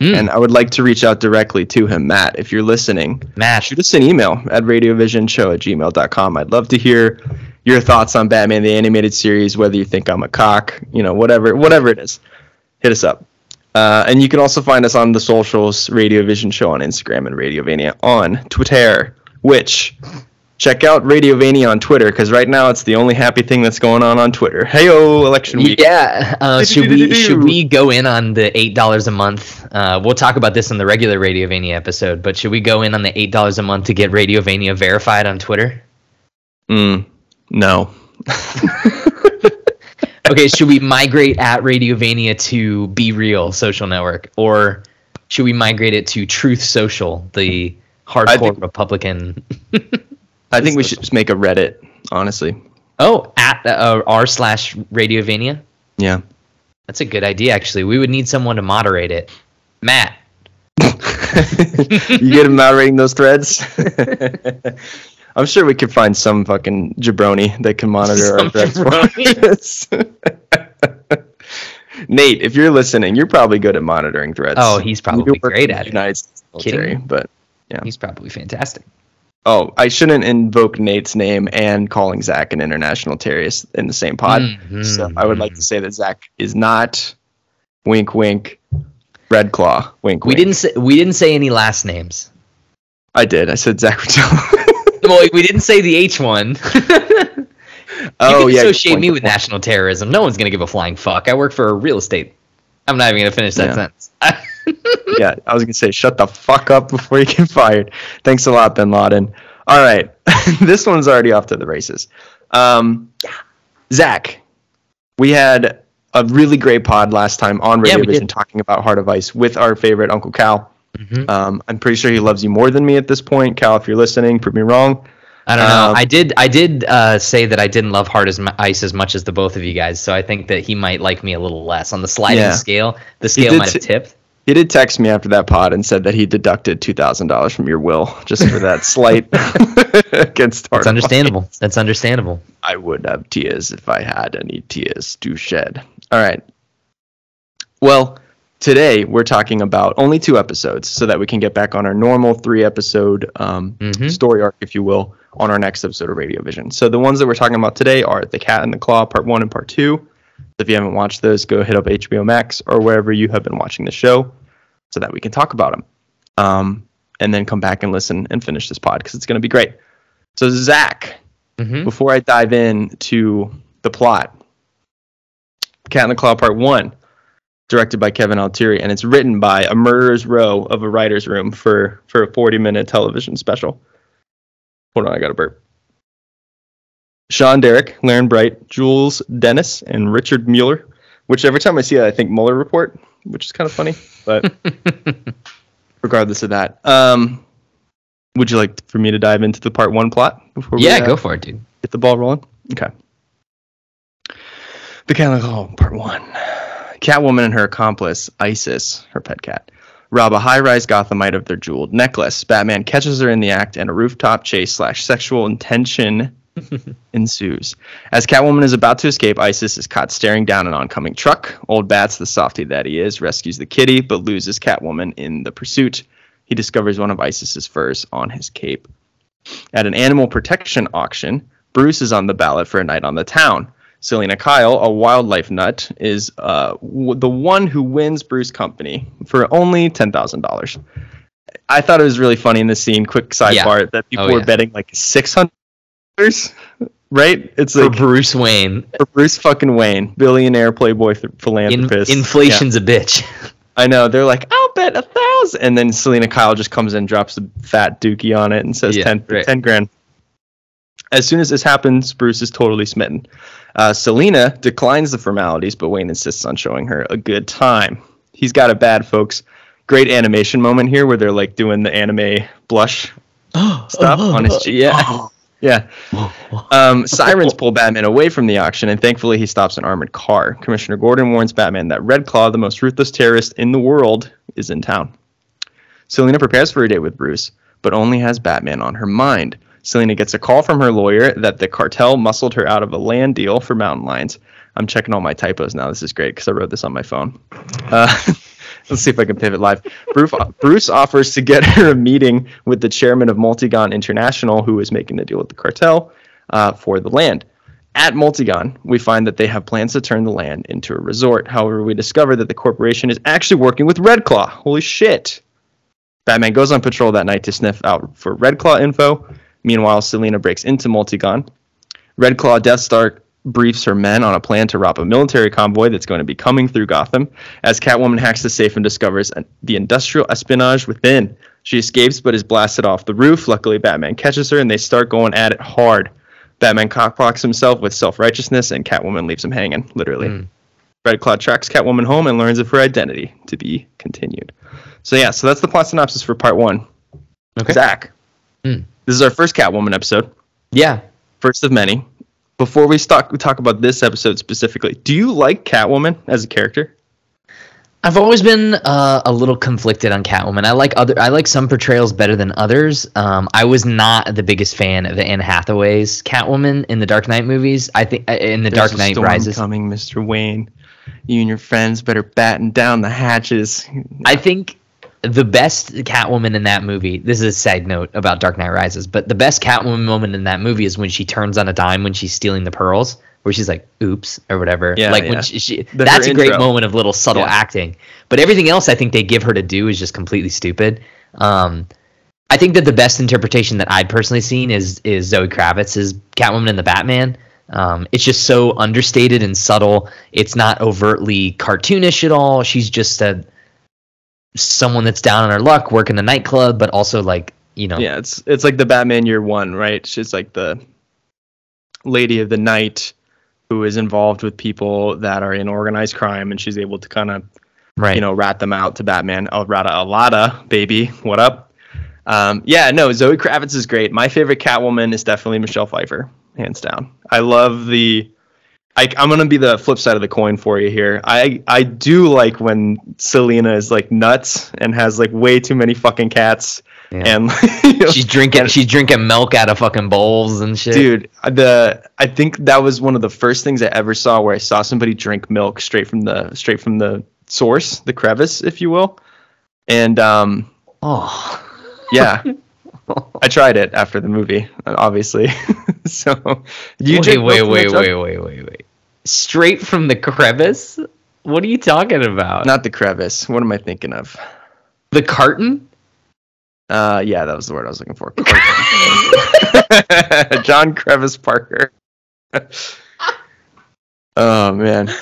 Mm. And I would like to reach out directly to him, Matt. If you're listening, Matt, shoot us an email at radiovisionshow at gmail.com. I'd love to hear your thoughts on Batman the animated series, whether you think I'm a cock, you know, whatever, whatever it is. Hit us up. Uh, and you can also find us on the socials, Radiovision Show on Instagram and Radiovania on Twitter, which check out Radiovania on Twitter because right now it's the only happy thing that's going on on Twitter. Heyo, election week. Yeah, uh, should we should we go in on the eight dollars a month? Uh, we'll talk about this in the regular Radiovania episode, but should we go in on the eight dollars a month to get Radiovania verified on Twitter? Mm, no. okay, should we migrate at Radiovania to BeReal social network, or should we migrate it to Truth Social, the hardcore think- Republican? I think we should just make a Reddit, honestly. Oh, at uh, r slash Radiovania. Yeah, that's a good idea. Actually, we would need someone to moderate it. Matt. you get him moderating those threads. I'm sure we could find some fucking jabroni that can monitor some our threads Nate, if you're listening, you're probably good at monitoring threads. Oh, he's probably great at United it. States military, Kidding? but yeah, he's probably fantastic. Oh, I shouldn't invoke Nate's name and calling Zach an international terrorist in the same pod. Mm-hmm. So I would like to say that Zach is not wink wink red claw wink. We wink. didn't say we didn't say any last names. I did. I said Zach well, we didn't say the H one. oh you can yeah, associate me with national terrorism. No one's gonna give a flying fuck. I work for a real estate. I'm not even gonna finish that yeah. sentence. yeah, I was gonna say, shut the fuck up before you get fired. Thanks a lot, Bin Laden. All right, this one's already off to the races. Um, Zach, we had a really great pod last time on Radio yeah, Vision talking about Heart of Ice with our favorite Uncle Cal. Mm-hmm. Um, I'm pretty sure he loves you more than me at this point. Cal, if you're listening, prove me wrong. I don't know. Um, I did. I did uh, say that I didn't love Heart of Ice as much as the both of you guys. So I think that he might like me a little less on the sliding yeah. scale. The scale might have tipped. He did text me after that pod and said that he deducted two thousand dollars from your will just for that slight against Heart. That's understandable. That's understandable. I would have tears if I had any tears to shed. All right. Well, today we're talking about only two episodes, so that we can get back on our normal three episode um, mm-hmm. story arc, if you will, on our next episode of Radiovision. So the ones that we're talking about today are The Cat and the Claw, Part One and Part Two. If you haven't watched those, go hit up HBO Max or wherever you have been watching the show so that we can talk about them. Um, and then come back and listen and finish this pod because it's going to be great. So, Zach, mm-hmm. before I dive in to the plot, Cat in the Claw Part 1, directed by Kevin Altieri, and it's written by a murderer's row of a writer's room for for a 40 minute television special. Hold on, I got a burp. Sean Derek, Laren Bright, Jules Dennis, and Richard Mueller. Which every time I see it, I think Mueller report, which is kind of funny. But regardless of that, um, would you like for me to dive into the part one plot before? Yeah, we, uh, go for it, dude. Get the ball rolling. Okay. The Hall, part one. Catwoman and her accomplice, Isis, her pet cat, rob a high-rise Gothamite of their jeweled necklace. Batman catches her in the act, and a rooftop chase slash sexual intention ensues. As Catwoman is about to escape, Isis is caught staring down an oncoming truck. Old Bats, the softy that he is, rescues the kitty, but loses Catwoman in the pursuit. He discovers one of Isis's furs on his cape. At an animal protection auction, Bruce is on the ballot for a night on the town. Selina Kyle, a wildlife nut, is uh, w- the one who wins Bruce Company for only ten thousand dollars. I thought it was really funny in this scene. Quick sidebar yeah. that people oh, were yeah. betting like six hundred dollars, right? It's for like Bruce Wayne, for Bruce fucking Wayne, billionaire playboy philanthropist. In- inflation's yeah. a bitch. I know. They're like, I'll bet a thousand, and then Selina Kyle just comes in, drops a fat dookie on it, and says 10, right. 10 grand. As soon as this happens, Bruce is totally smitten. Uh, Selina declines the formalities, but Wayne insists on showing her a good time. He's got it bad, folks. Great animation moment here where they're like doing the anime blush uh, stuff on his uh, cheek. Yeah. Uh, yeah. Um, sirens pull Batman away from the auction, and thankfully he stops an armored car. Commissioner Gordon warns Batman that Red Claw, the most ruthless terrorist in the world, is in town. Selina prepares for a date with Bruce, but only has Batman on her mind. Selina gets a call from her lawyer that the cartel muscled her out of a land deal for mountain lions. I'm checking all my typos now. This is great because I wrote this on my phone. Uh, let's see if I can pivot live. Bruce, Bruce offers to get her a meeting with the chairman of Multigon International, who is making the deal with the cartel uh, for the land. At Multigon, we find that they have plans to turn the land into a resort. However, we discover that the corporation is actually working with Red Claw. Holy shit! Batman goes on patrol that night to sniff out for Red Claw info. Meanwhile, Selina breaks into Multigon. Red Claw Death Star briefs her men on a plan to rob a military convoy that's going to be coming through Gotham. As Catwoman hacks the safe and discovers the industrial espionage within, she escapes but is blasted off the roof. Luckily, Batman catches her and they start going at it hard. Batman cockblocks himself with self righteousness, and Catwoman leaves him hanging, literally. Mm. Red Claw tracks Catwoman home and learns of her identity to be continued. So, yeah, so that's the plot synopsis for part one. Okay. Zach. Mm. This is our first Catwoman episode. Yeah. First of many. Before we talk, we talk about this episode specifically, do you like Catwoman as a character? I've always been uh, a little conflicted on Catwoman. I like other, I like some portrayals better than others. Um, I was not the biggest fan of Anne Hathaway's Catwoman in the Dark Knight movies. I think uh, in the There's Dark Knight Rises. coming, Mister Wayne. You and your friends better batten down the hatches. I think the best Catwoman in that movie. This is a side note about Dark Knight Rises, but the best Catwoman moment in that movie is when she turns on a dime when she's stealing the pearls, where she's like, "Oops" or whatever. Yeah, like yeah. when she, she that's a great moment of little subtle yeah. acting. But everything else, I think they give her to do is just completely stupid. Um, I think that the best interpretation that I'd personally seen is is Zoe Kravitz's Catwoman in the Batman. Um, it's just so understated and subtle. It's not overtly cartoonish at all. She's just a someone that's down on her luck, working the nightclub, but also like you know. Yeah, it's it's like the Batman Year One, right? She's like the lady of the night who is involved with people that are in organized crime, and she's able to kind of, right. you know, rat them out to Batman. Oh, rata alada, baby, what up? Um, yeah, no, Zoe Kravitz is great. My favorite Catwoman is definitely Michelle Pfeiffer, hands down. I love the I, am gonna be the flip side of the coin for you here. I I do like when Selina is like nuts and has like way too many fucking cats. Yeah. And you know, she's drinking she's drinking milk out of fucking bowls and shit. Dude, the I think that was one of the first things I ever saw where I saw somebody drink milk straight from the straight from the source, the crevice, if you will. And um oh yeah. I tried it after the movie, obviously. so you wait, wait, wait, wait, wait, wait, wait. Straight from the crevice? What are you talking about? Not the crevice. What am I thinking of? The carton? Uh, yeah, that was the word I was looking for. John Crevice Parker. oh man.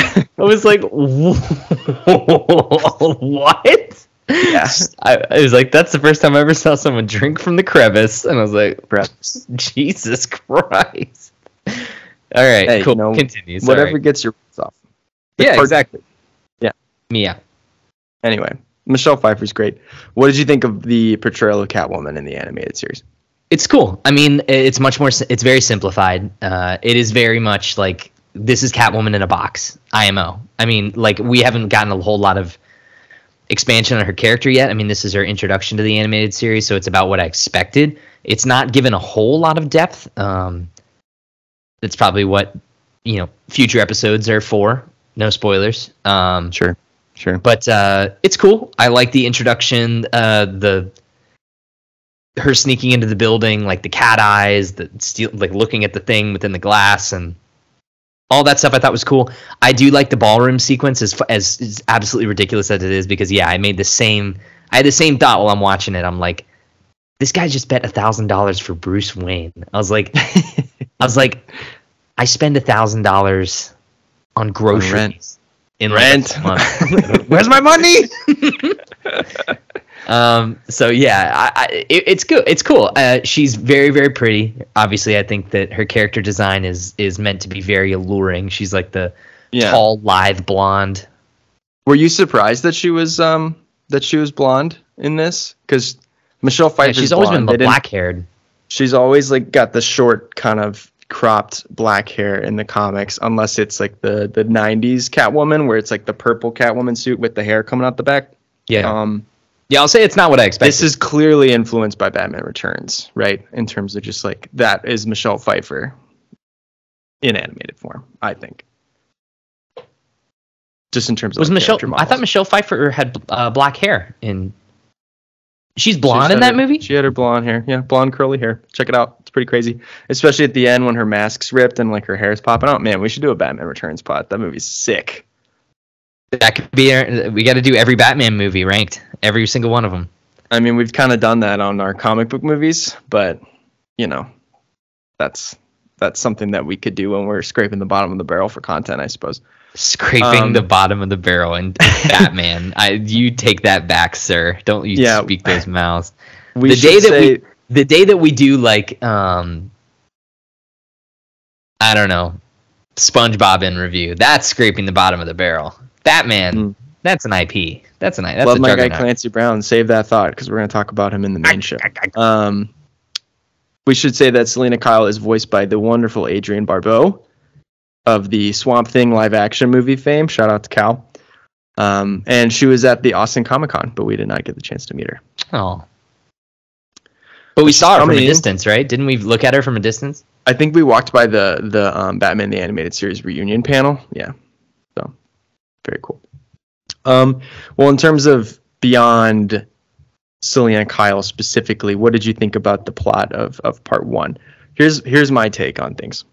I was like, what? Yeah. I, I, was like, that's the first time I ever saw someone drink from the crevice. And I was like, Jesus Christ. All right, hey, cool. You know, Continues. Whatever right. gets your off. yeah, part, exactly. Yeah. Yeah. Anyway, Michelle Pfeiffer's great. What did you think of the portrayal of Catwoman in the animated series? It's cool. I mean, it's much more. It's very simplified. Uh, it is very much like this is Catwoman in a box, IMO. I mean, like we haven't gotten a whole lot of expansion on her character yet. I mean, this is her introduction to the animated series, so it's about what I expected. It's not given a whole lot of depth. Um, that's probably what you know future episodes are for. No spoilers. Um, sure, sure. But uh, it's cool. I like the introduction. Uh, the her sneaking into the building, like the cat eyes, the steal, like looking at the thing within the glass, and all that stuff. I thought was cool. I do like the ballroom sequence, as as, as absolutely ridiculous as it is, because yeah, I made the same. I had the same thought while I'm watching it. I'm like, this guy just bet a thousand dollars for Bruce Wayne. I was like, I was like, I spend a thousand dollars on groceries. On rent. In rent. Where's my money? um. So yeah, I, I it, it's good. It's cool. Uh, she's very very pretty. Obviously, I think that her character design is is meant to be very alluring. She's like the yeah. tall, lithe blonde. Were you surprised that she was um that she was blonde in this? Because Michelle Pfeiffer. Yeah, she's always blonde. been black haired. She's always like got the short kind of cropped black hair in the comics, unless it's like the the '90s Catwoman, where it's like the purple Catwoman suit with the hair coming out the back. Yeah. Um, yeah, I'll say it's not what I expected. This is clearly influenced by Batman Returns, right? In terms of just like that is Michelle Pfeiffer in animated form, I think. Just in terms of was like Michelle. I thought Michelle Pfeiffer had uh, black hair in She's blonde she in that her, movie. She had her blonde hair. Yeah, blonde curly hair. Check it out. It's pretty crazy, especially at the end when her mask's ripped and like her hair's popping out. Man, we should do a Batman Returns pot. That movie's sick. That could be. Our, we got to do every Batman movie ranked, every single one of them. I mean, we've kind of done that on our comic book movies, but you know, that's that's something that we could do when we're scraping the bottom of the barrel for content, I suppose scraping um, the bottom of the barrel and Batman. I you take that back, sir. Don't you yeah, speak those mouths. the day that we the day that we do like um I don't know, SpongeBob in review. That's scraping the bottom of the barrel. Batman. Mm. That's an IP. That's an IP. That's Love my guy Clancy Brown. Save that thought because we're going to talk about him in the main show. Um, we should say that Selina Kyle is voiced by the wonderful Adrienne Barbeau of the Swamp Thing live action movie fame. Shout out to Cal. Um, and she was at the Austin Comic Con, but we did not get the chance to meet her. Oh. But we saw her from a distance, right? Didn't we look at her from a distance? I think we walked by the the um, Batman the Animated Series reunion panel. Yeah. So very cool. Um, well, in terms of beyond Selina Kyle specifically, what did you think about the plot of, of part one? Here's here's my take on things.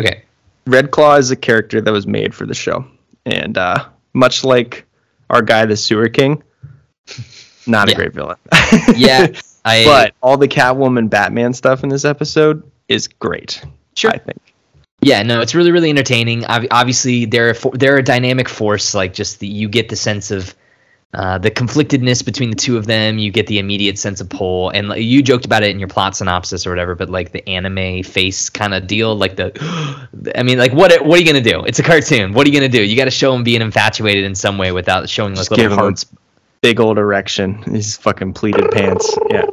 Okay. Red Claw is a character that was made for the show, and uh, much like our guy, the Sewer King, not yeah. a great villain. yeah, I, but all the Catwoman, Batman stuff in this episode is great. Sure, I think. Yeah, no, it's really really entertaining. Obviously, they're a, they're a dynamic force. Like just the, you get the sense of uh, the conflictedness between the two of them, you get the immediate sense of pull. And like, you joked about it in your plot synopsis or whatever, but like the anime face kind of deal, like the, I mean, like what what are you gonna do? It's a cartoon. What are you gonna do? You got to show him being infatuated in some way without showing like Just little hearts. Big old erection. His fucking pleated pants. Yeah,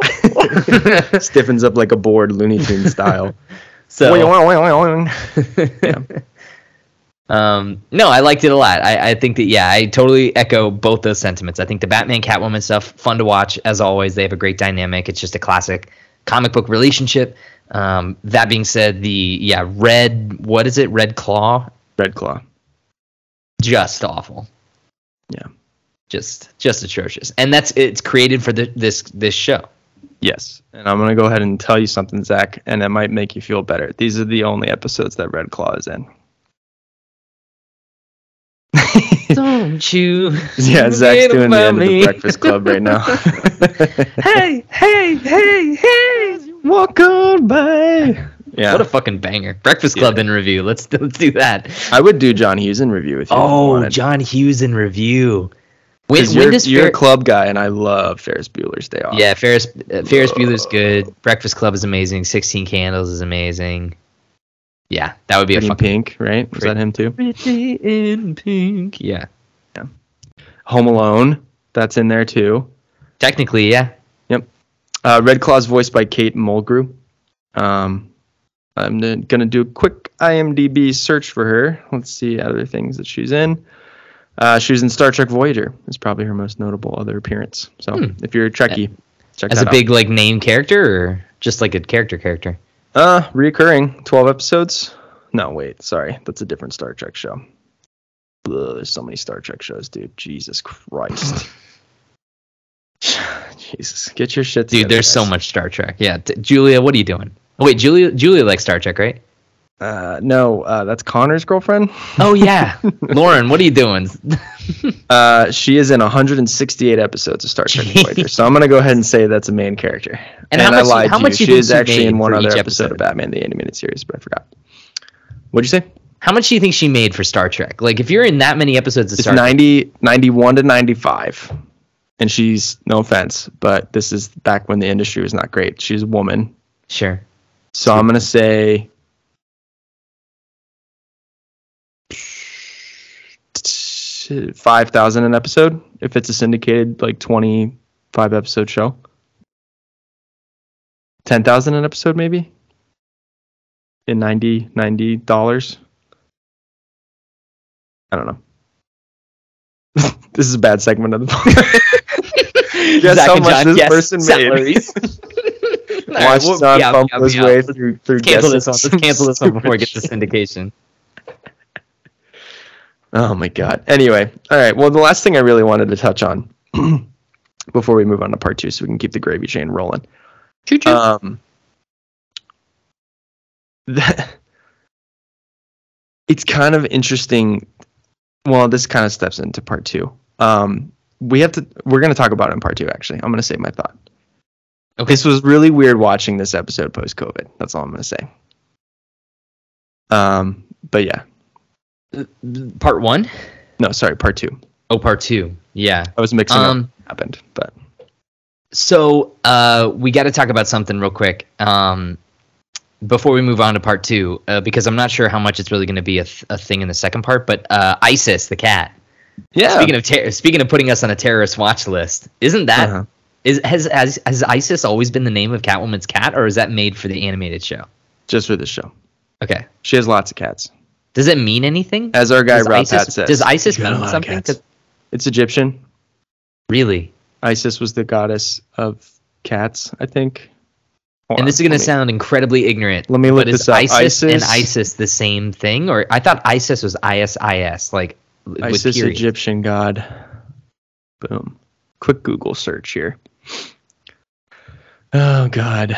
stiffens up like a board, Looney Tune style. So. yeah. Um, no, I liked it a lot. I, I, think that yeah, I totally echo both those sentiments. I think the Batman Catwoman stuff fun to watch as always. They have a great dynamic. It's just a classic comic book relationship. Um, that being said, the yeah red what is it? Red Claw. Red Claw. Just awful. Yeah. Just just atrocious. And that's it's created for the, this this show. Yes. And I'm gonna go ahead and tell you something, Zach, and it might make you feel better. These are the only episodes that Red Claw is in. Don't you? Yeah, Zach's doing the end me. of the Breakfast Club right now. hey, hey, hey, hey! Walk on by. Yeah. What a fucking banger. Breakfast Club yeah. in review. Let's let's do that. I would do John Hughes in review with you. Oh, John Hughes in review. When, when you're, you're Fer- a club guy, and I love Ferris Bueller's Day Off. Yeah, Ferris uh, Ferris Bueller's good. Breakfast Club is amazing. Sixteen Candles is amazing. Yeah, that would be Pretty a fucking Pink, right? Was that him too? Pretty in Pink. Yeah. Yeah. Home Alone, that's in there too. Technically, yeah. Yep. Uh, Red Claw's voiced by Kate Mulgrew. Um, I'm gonna do a quick IMDb search for her. Let's see other things that she's in. Uh, she was in Star Trek Voyager. Is probably her most notable other appearance. So hmm. if you're a Trekkie, check as a big like name character or just like a character character. Uh, reoccurring, twelve episodes. No, wait, sorry, that's a different Star Trek show. Ugh, there's so many Star Trek shows, dude. Jesus Christ. Jesus, get your shit. Together, dude, there's guys. so much Star Trek. Yeah, t- Julia, what are you doing? Oh, wait, Julia, Julia likes Star Trek, right? Uh, no, uh, that's Connor's girlfriend. Oh yeah, Lauren, what are you doing? uh, she is in 168 episodes of Star Trek Voyager, so I'm gonna go ahead and say that's a main character. And, and how I much, lied how to much you. She is actually in one other episode, episode of Batman the animated series, but I forgot. What'd you say? How much do you think she made for Star Trek? Like, if you're in that many episodes of it's Star 90, Trek, 91 to 95. And she's, no offense, but this is back when the industry was not great. She's a woman. Sure. So I'm going to say 5000 an episode if it's a syndicated like 25 episode show 10000 an episode maybe in 90 90 dollars i don't know this is a bad segment of the podcast guess how much John, this person salaries. made watch right, John yeah, fumble his way through through cancel this one. Let's cancel this one before it gets the syndication. Oh my god. Anyway, all right. Well, the last thing I really wanted to touch on before we move on to part two, so we can keep the gravy chain rolling. Choo-choo. Um, that, it's kind of interesting. Well, this kind of steps into part two. Um, we have to. We're going to talk about it in part two. Actually, I'm going to save my thought. Okay. This was really weird watching this episode post COVID. That's all I'm going to say. Um, but yeah, part one? No, sorry, part two. Oh, part two. Yeah, I was mixing um, up. Happened, but so uh, we got to talk about something real quick um, before we move on to part two, uh, because I'm not sure how much it's really going to be a, th- a thing in the second part. But uh, ISIS, the cat. Yeah. Speaking of ter- speaking of putting us on a terrorist watch list, isn't that uh-huh. is has, has has ISIS always been the name of Catwoman's cat, or is that made for the animated show? Just for the show. Okay. She has lots of cats. Does it mean anything? As our guy does Rob ISIS, says. Does ISIS mean something? To, It's Egyptian. Really? Isis was the goddess of cats, I think. Hold and on, this is going to sound incredibly ignorant. Let me look this up. ISIS, ISIS and ISIS the same thing? Or I thought ISIS was ISIS, like ISIS Egyptian god. Boom. Quick Google search here. Oh God.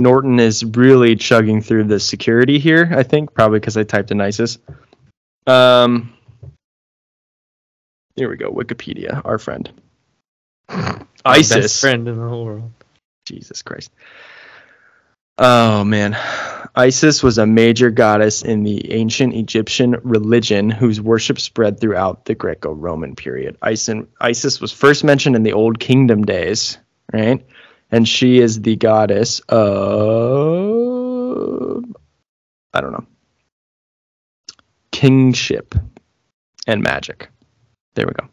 Norton is really chugging through the security here. I think probably because I typed in ISIS. Um, here we go. Wikipedia, our friend. ISIS, best friend in the whole world. Jesus Christ. Oh man, Isis was a major goddess in the ancient Egyptian religion whose worship spread throughout the Greco-Roman period. Isis was first mentioned in the Old Kingdom days, right? And she is the goddess of I don't know kingship and magic. There we go.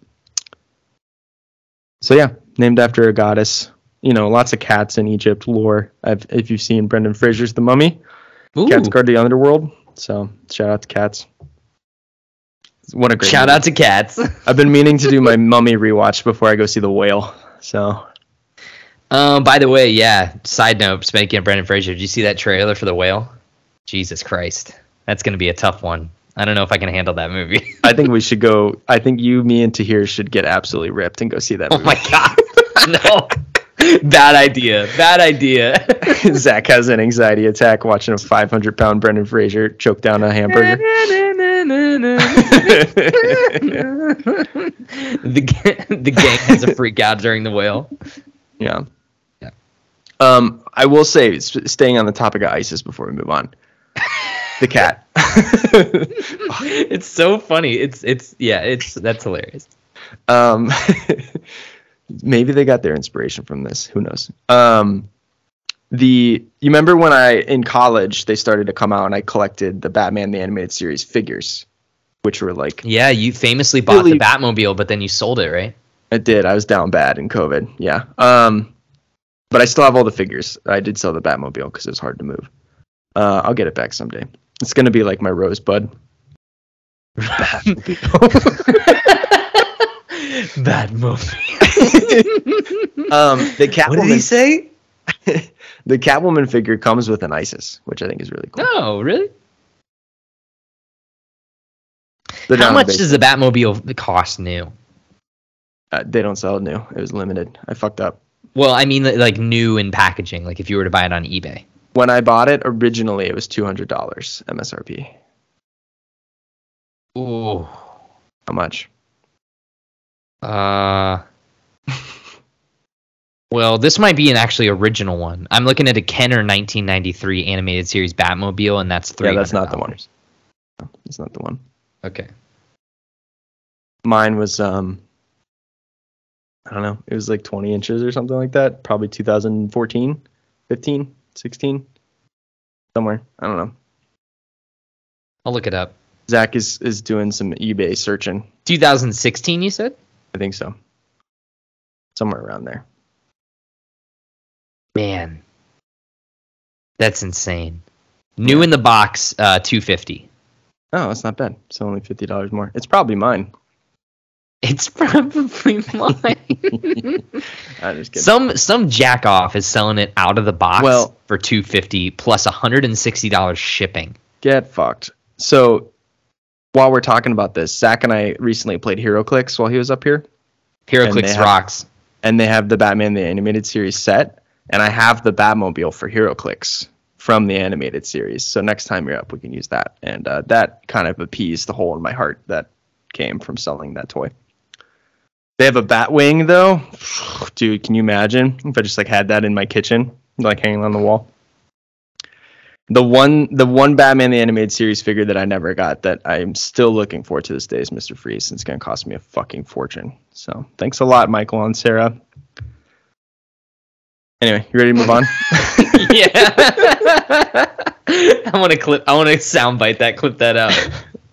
So yeah, named after a goddess. You know, lots of cats in Egypt lore. I've, if you've seen Brendan Fraser's The Mummy, Ooh. cats guard the underworld. So shout out to cats. What a great shout movie. out to cats. I've been meaning to do my Mummy rewatch before I go see The Whale. So um, by the way, yeah. Side note: Speaking of Brendan Fraser, did you see that trailer for The Whale? Jesus Christ, that's going to be a tough one. I don't know if I can handle that movie. I think we should go. I think you, me, and Tahir should get absolutely ripped and go see that. Oh movie. Oh my god, no! Bad idea. Bad idea. Zach has an anxiety attack watching a 500 pound Brendan Fraser choke down a hamburger. the, the gang has a freak out during the whale. Yeah. Um, I will say, staying on the topic of ISIS before we move on, the cat. it's so funny. It's it's yeah. It's that's hilarious. Um, maybe they got their inspiration from this. Who knows? Um, the you remember when I in college they started to come out and I collected the Batman the animated series figures, which were like yeah. You famously bought really, the Batmobile, but then you sold it, right? I did. I was down bad in COVID. Yeah. Um, but I still have all the figures. I did sell the Batmobile because it was hard to move. Uh, I'll get it back someday. It's gonna be like my Rosebud. Batmobile. um, the Catwoman. What did he say? the Catwoman figure comes with an Isis, which I think is really cool. No, really. How much does the Batmobile cost new? Uh, they don't sell it new. It was limited. I fucked up. Well, I mean, like new in packaging. Like if you were to buy it on eBay. When I bought it originally, it was two hundred dollars MSRP. Ooh. How much? Uh. well, this might be an actually original one. I'm looking at a Kenner 1993 animated series Batmobile, and that's three. Yeah, that's not the one. That's not the one. Okay. Mine was um I don't know. It was like 20 inches or something like that. Probably 2014, 15, 16, somewhere. I don't know. I'll look it up. Zach is is doing some eBay searching. 2016, you said? I think so. Somewhere around there. Man, that's insane. New in the box, uh, 250. Oh, that's not bad. It's only fifty dollars more. It's probably mine. It's probably mine. I'm just kidding. Some some jack off is selling it out of the box well, for two fifty plus hundred and sixty dollars shipping. Get fucked. So while we're talking about this, Zach and I recently played HeroClix while he was up here. HeroClix rocks. and they have the Batman the animated series set, and I have the Batmobile for HeroClix from the animated series. So next time you're up, we can use that, and uh, that kind of appeased the hole in my heart that came from selling that toy. They have a bat wing though. Dude, can you imagine if I just like had that in my kitchen, like hanging on the wall? The one the one Batman the animated series figure that I never got that I'm still looking for to this day is Mr. Freeze, and it's gonna cost me a fucking fortune. So thanks a lot, Michael and Sarah. Anyway, you ready to move on? yeah. I want to clip. I want to soundbite that. Clip that out.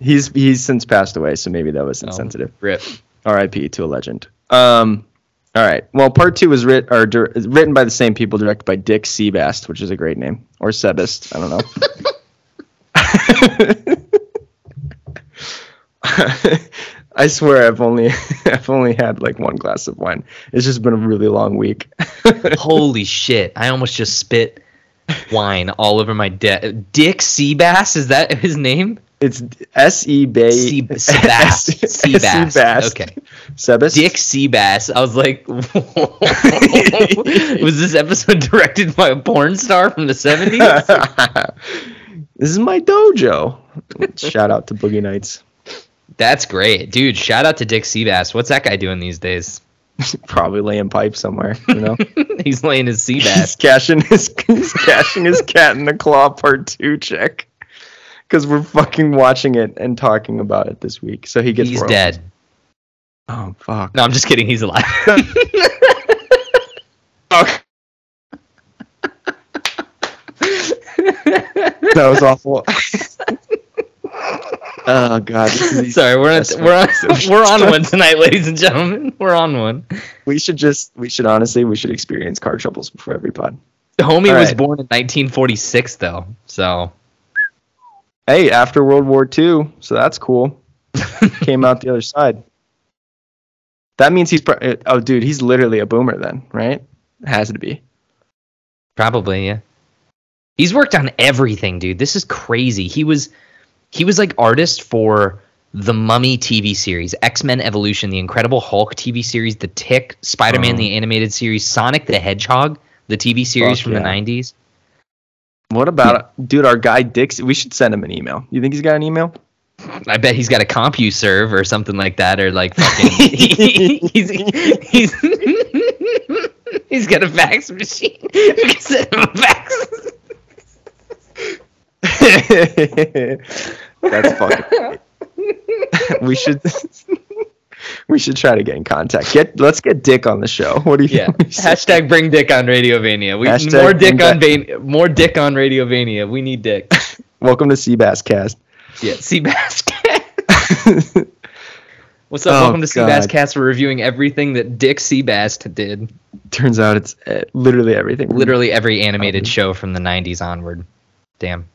He's he's since passed away, so maybe that was oh, insensitive. Oh, rip. R.I.P. to a legend. Um, all right. Well, part two was writ- or dir- written by the same people, directed by Dick Seabast, which is a great name, or Sebast. I don't know. I swear I've only I've only had like one glass of wine. It's just been a really long week. Holy shit! I almost just spit wine all over my desk. Dick Seabass is that his name? It's S E B Seabass. Seabass. Okay. Sebas. Dick Seabass. I was like, was this episode directed by a porn star from the seventies? this is my dojo. Shout out to Boogie Nights. That's great, dude. Shout out to Dick Seabass. What's that guy doing these days? Probably laying pipe somewhere. You know, he's laying his sea bass. He's cashing his he's cashing his cat in the claw part two check because we're fucking watching it and talking about it this week. So he gets. He's dead. Oh fuck! No, I'm just kidding. He's alive. that was awful. oh god. Sorry, we're on, we're on we're on one tonight, ladies and gentlemen. We're on one. We should just we should honestly we should experience car troubles before every pod. The Homie All was right. born in 1946 though, so Hey, after World War II, so that's cool. Came out the other side. That means he's pro- oh, dude, he's literally a boomer then, right? Has to be. Probably, yeah. He's worked on everything, dude. This is crazy. He was he was like artist for the Mummy TV series, X Men Evolution, the Incredible Hulk TV series, The Tick, Spider Man oh. the animated series, Sonic the Hedgehog, the TV series Fuck from yeah. the '90s. What about dude? Our guy Dix. We should send him an email. You think he's got an email? I bet he's got a CompuServe or something like that, or like fucking. he's he's He's got a fax machine. We can send him a fax. That's fucking. We should. We should try to get in contact. Get let's get Dick on the show. What do you? Yeah. Hashtag bring Dick on Radiovania. We Hashtag more Dick on Van- more Dick on Radiovania. We need Dick. Welcome to Seabass Cast. Yeah, Seabass. What's up? Oh, Welcome to Seabass. Cast. We're reviewing everything that Dick Seabass did. Turns out it's uh, literally everything. Literally every animated show from the '90s onward. Damn.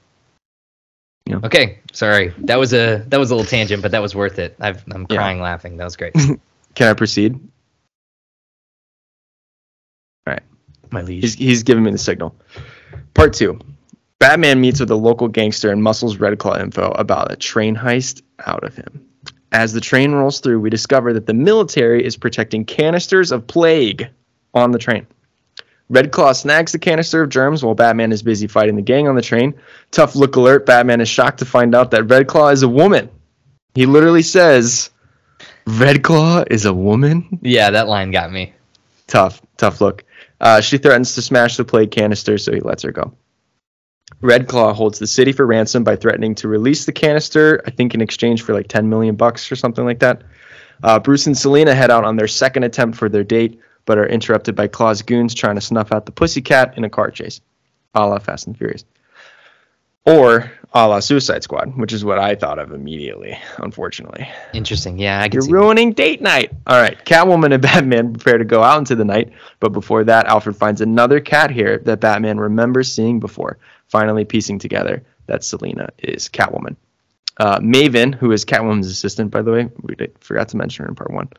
Yeah. Okay, sorry. That was a that was a little tangent, but that was worth it. I've, I'm Yeah. crying laughing. That was great. Can I proceed? All right, my liege. He's he's giving me the signal. Part two. Batman meets with a local gangster and muscles Red Claw info about a train heist out of him. As the train rolls through, we discover that the military is protecting canisters of plague on the train. Red Claw snags the canister of germs while Batman is busy fighting the gang on the train. Tough look alert, Batman is shocked to find out that Red Claw is a woman. He literally says, Red Claw is a woman? Yeah, that line got me. Tough, tough look. Uh, she threatens to smash the plague canister, so he lets her go. Red Claw holds the city for ransom by threatening to release the canister, I think in exchange for like 10 million bucks or something like that. Uh, Bruce and Selina head out on their second attempt for their date, but are interrupted by Claw's goons trying to snuff out the pussycat in a car chase, a la Fast and Furious. Or a la Suicide Squad, which is what I thought of immediately, unfortunately. Interesting. Yeah, I can You're ruining date night. All right, Catwoman and Batman prepare to go out into the night, but before that, Alfred finds another cat here that Batman remembers seeing before, finally piecing together that Selina is Catwoman. Uh, Maven, who is Catwoman's assistant, by the way, we forgot to mention her in part one,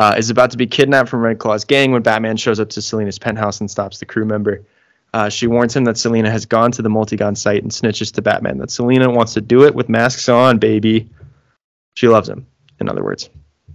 uh, is about to be kidnapped from Red Claw's gang when Batman shows up to Selina's penthouse and stops the crew member. Uh, she warns him that Selina has gone to the Multigon site and snitches to Batman that Selina wants to do it with masks on, baby. She loves him, in other words.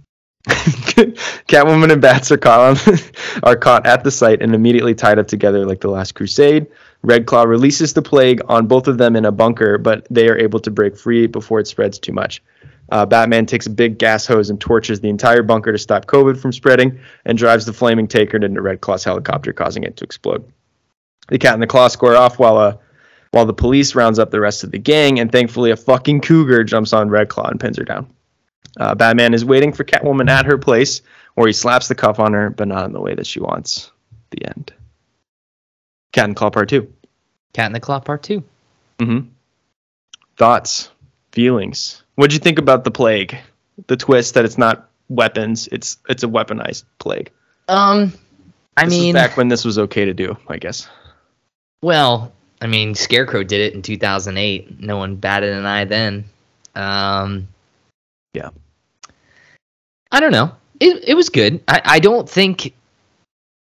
Catwoman and Bats are caught, on, are caught at the site and immediately tied up together like the last crusade. Red Claw releases the plague on both of them in a bunker, but they are able to break free before it spreads too much. Uh, Batman takes a big gas hose and torches the entire bunker to stop COVID from spreading and drives the flaming taker into Red Claw's helicopter, causing it to explode. The cat and the claw square off while uh, while the police rounds up the rest of the gang, and thankfully a fucking cougar jumps on Red Claw and pins her down. Uh, Batman is waiting for Catwoman at her place, where he slaps the cuff on her, but not in the way that she wants. The end. Cat and Claw Part 2. Cat and the Claw Part Two. Mm-hmm. Thoughts, feelings. What'd you think about the plague? The twist that it's not weapons, it's it's a weaponized plague. Um, I This mean, back when this was okay to do, I guess. well, I mean, Scarecrow did it in 2008. No one batted an eye then. Um, Yeah. I don't know. It it was good. I I don't think.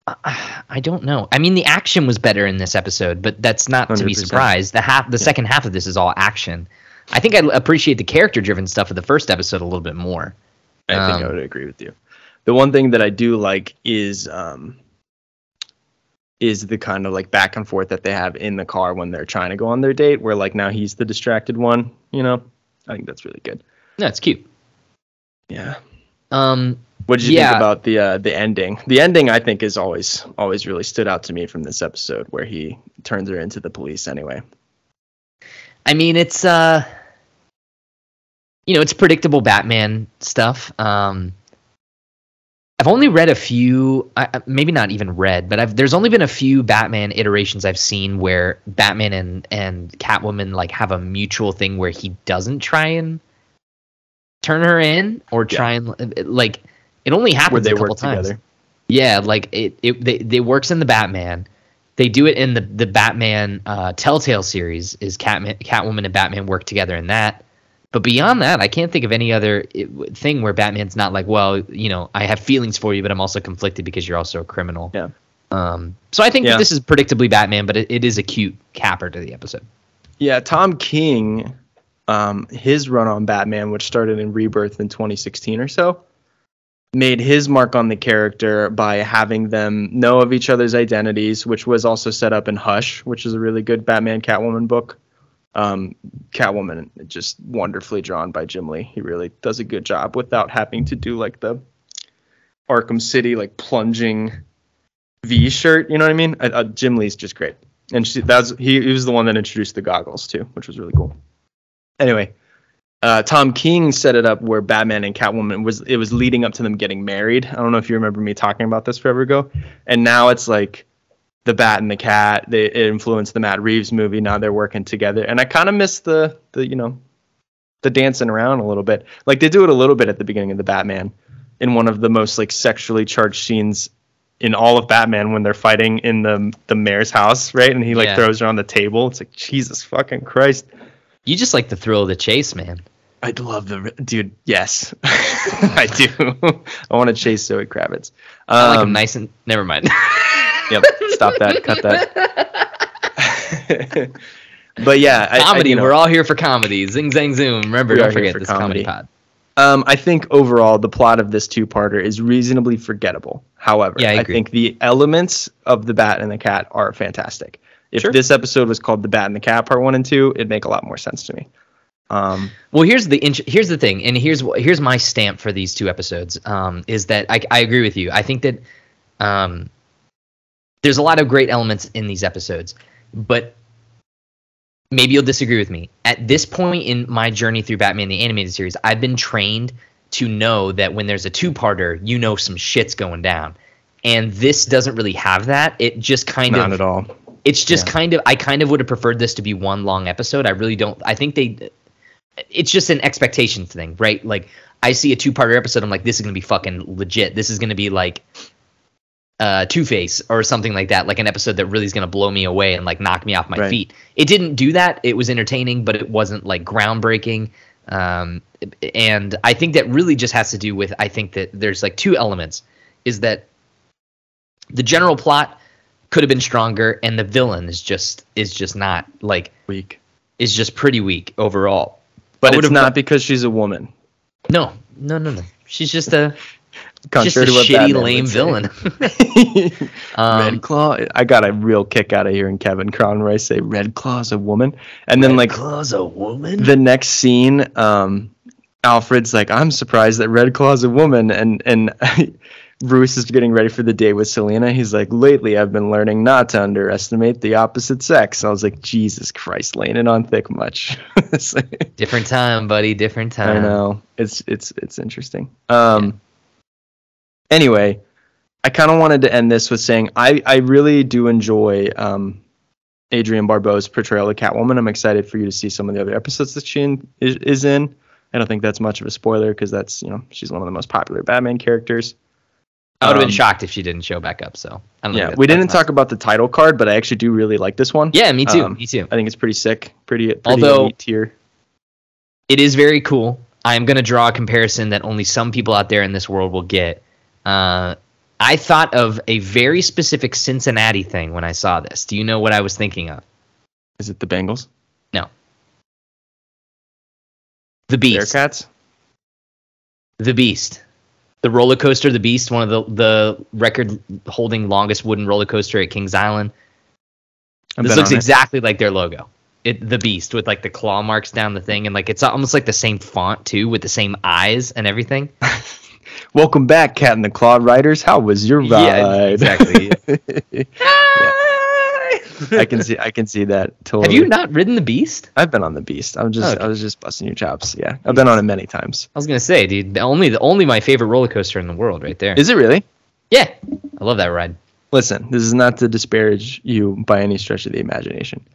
I I don't know. I mean, the action was better in this episode, but that's not to be surprised. The half, the second half of this is all action. I think I appreciate the character-driven stuff of the first episode a little bit more. I think I Um, would agree with you. The one thing that I do like is um is the kind of like back and forth that they have in the car when they're trying to go on their date where like now he's the distracted one, you know? I think that's really good. No, it's cute. Yeah. Um, What did you Yeah. think about the uh, the ending? The ending I think is always always really stood out to me from this episode where he turns her into the police anyway. I mean, it's uh, you know, it's predictable Batman stuff. Um, I've only read a few, I- maybe not even read, but I've there's only been a few Batman iterations I've seen where Batman and and Catwoman like have a mutual thing where he doesn't try and turn her in or try and like it only happens Where they a couple work times. together. Yeah, like it, it they, they works in the Batman. They do it in the the Batman uh, Telltale series. Is Catman, Catwoman and Batman work together in that? But beyond that, I can't think of any other thing where Batman's not like, well, you know, I have feelings for you, but I'm also conflicted because you're also a criminal. Yeah. Um. So I think Yeah. that this is predictably Batman, but it, it is a cute capper to the episode. Yeah, Tom King, um, his run on Batman, which started in Rebirth in 2016 or so, made his mark on the character by having them know of each other's identities, which was also set up in Hush, which is a really good Batman Catwoman book. Um, Catwoman, just wonderfully drawn by Jim Lee. He really does a good job without having to do like the Arkham City, like plunging V shirt. You know what I mean? Uh, Jim Lee's just great, and she, that's he, he was the one that introduced the goggles too, which was really cool. Anyway, uh, Tom King set it up where Batman and Catwoman was it was leading up to them getting married. I don't know if you remember me talking about this forever ago, and now it's like the Bat and the Cat. They it influenced the Matt Reeves movie. Now they're working together, and I kind of miss the the you know the dancing around a little bit. Like they do it a little bit at the beginning of the Batman in one of the most like sexually charged scenes in all of Batman when they're fighting in the the mayor's house, right? And he like Yeah. throws her on the table. It's like Jesus fucking Christ. You just like the thrill of the chase, man. I'd love the dude. Yes, I do. I want to chase Zoe Kravitz. I like him Um, nice and. Never mind. Yep. Stop that. Cut that. but yeah, I- I, comedy. you know, We're all here for comedy. Zing, zang, zoom. Remember, don't forget for this comedy, comedy. pod. Um, I think overall the plot of this two-parter is reasonably forgettable. However, Yeah, I agree. think the elements of the Bat and the Cat are fantastic. If Sure. this episode was called the Bat and the Cat Part One and Two, it'd make a lot more sense to me. Um, Well, here's the int- here's the thing, and here's here's my stamp for these two episodes. Um, is that I, I agree with you. I think that um, there's a lot of great elements in these episodes, but maybe you'll disagree with me. At this point in my journey through Batman the animated series, I've been trained to know that when there's a two-parter, you know some shit's going down. And this doesn't really have that. It just kind not of Not at all. it's just Yeah. kind of I kind of would have preferred this to be one long episode. I really don't. I think they. It's just an expectation thing, right? Like I see a two-parter episode, I'm like, this is gonna be fucking legit. This is gonna be like uh, Two Face or something like that, like an episode that really is gonna blow me away and like knock me off my Right. feet. It didn't do that. It was entertaining, but it wasn't like groundbreaking. Um, and I think that really just has to do with I think that there's like two elements. Is that the general plot could have been stronger and the villain is just is just not like Weak, is just pretty weak overall but it's not because she's a woman. no no no no she's just a just a Contrary to what shitty lame villain um, Red Claw. I got a real kick out of hearing Kevin Conroy say Red Claw's a woman, and then like claws a woman the next scene, um, Alfred's like, "I'm surprised that Red Claw's a woman," and and Bruce is getting ready for the day with Selina. He's like, "Lately, I've been learning not to underestimate the opposite sex." I was like, "Jesus Christ, laying it on thick much." Like- different time buddy different time I know it's it's it's interesting. Um. Anyway, I kind of wanted to end this with saying I I really do enjoy um, Adrienne Barbeau's portrayal of Catwoman. I'm excited for you to see some of the other episodes that she in, is, is in. I don't think that's much of a spoiler because that's you know she's one of the most popular Batman characters. i would have been Um, shocked if she didn't show back up so I don't Yeah, we didn't talk about the title card, but I actually do really like this one. yeah me too um, me too I think it's pretty sick, pretty pretty Although- tier. it is very cool. I'm going to draw a comparison that only some people out there in this world will get. Uh, I thought of a very specific Cincinnati thing when I saw this. Do you know what I was thinking of? Is it the Bengals? No. The Beast. Bearcats? The Beast. The roller coaster, The Beast, one of the the record holding longest wooden roller coaster at Kings Island. I've this looks on it. exactly like their logo. It the Beast with like the claw marks down the thing and like it's almost like the same font too with the same eyes and everything. Welcome back, Cat and the Claw Riders. How was your ride? Yeah, exactly. I can see. I can see that. Totally. Have you not ridden the Beast? I've been on the Beast. I'm just. Okay. I was just busting your chops. Yeah, I've been on it many times. I was gonna say, dude, the only the only my favorite roller coaster in the world, right there. Is it really? yeah, I love that ride. Listen, this is not to disparage you by any stretch of the imagination.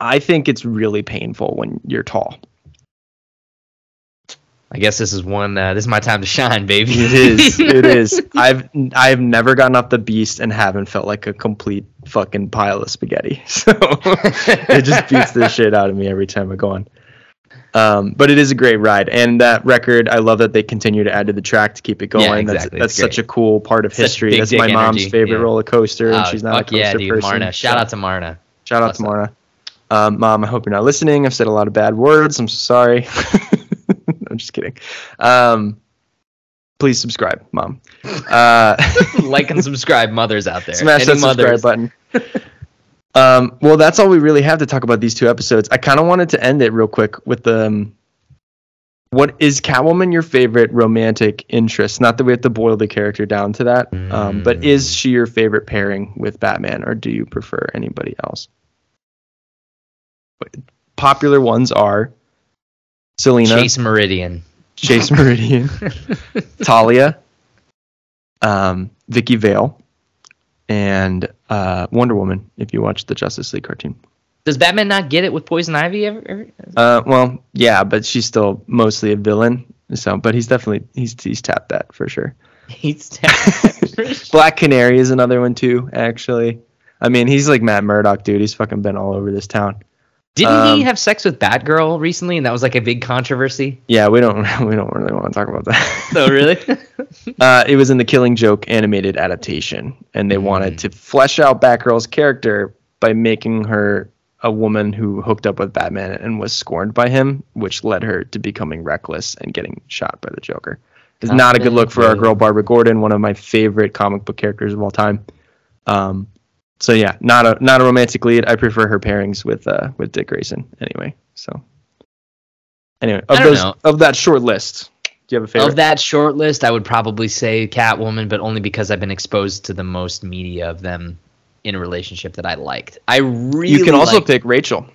I think it's really painful when you're tall. I guess this is one. Uh, this is my time to shine, baby. It is. it is. I've I've never gotten off the Beast and haven't felt like a complete fucking pile of spaghetti. So it just beats the shit out of me every time I go on. Um, but it is a great ride, and that record, I love that they continue to add to the track to keep it going. Yeah, exactly. That's that's such a cool part of Such history. big That's my mom's energy, favorite yeah. roller coaster, and Oh, she's not a coaster yeah, dude, person. Marna. Shout So- out to Marna. Shout out Bless to. Marna. Um, Mom, I hope you're not listening. I've said a lot of bad words. I'm so sorry. I'm just kidding. Um, please subscribe, Mom. Uh, like and subscribe, mothers out there. smash Any that subscribe mothers? button. um, well, that's all we really have to talk about these two episodes. I kind of wanted to end it real quick with the um, what is Catwoman your favorite romantic interest? Not that we have to boil the character down to that, mm. um, but is mm. she your favorite pairing with Batman, or do you prefer anybody else? Popular ones are Selina, Chase Meridian, Chase Meridian, Talia, um, Vicki Vale, and uh, Wonder Woman. If you watch the Justice League cartoon. Does Batman not get it with Poison Ivy ever? ever? Uh, well, yeah, but she's still mostly a villain. So, but he's definitely he's he's tapped that for sure. He's tapped. Black Canary is another one too. Actually, I mean, he's like Matt Murdock, dude. He's fucking been all over this town. Didn't um, he have sex with Batgirl recently, and that was like a big controversy? Yeah, we don't we don't really want to talk about that. Oh, really? uh, it was in the Killing Joke animated adaptation, and they mm. wanted to flesh out Batgirl's character by making her a woman who hooked up with Batman and was scorned by him, which led her to becoming reckless and getting shot by the Joker. It's not a good look for our girl Barbara Gordon, one of my favorite comic book characters of all time. Um, so yeah, not a not a romantic lead. I prefer her pairings with uh, with Dick Grayson anyway. So anyway, of those know. of that short list, do you have a favorite? Of that short list, I would probably say Catwoman, but only because I've been exposed to the most media of them in a relationship that I liked. I really You can also liked... pick Rachel.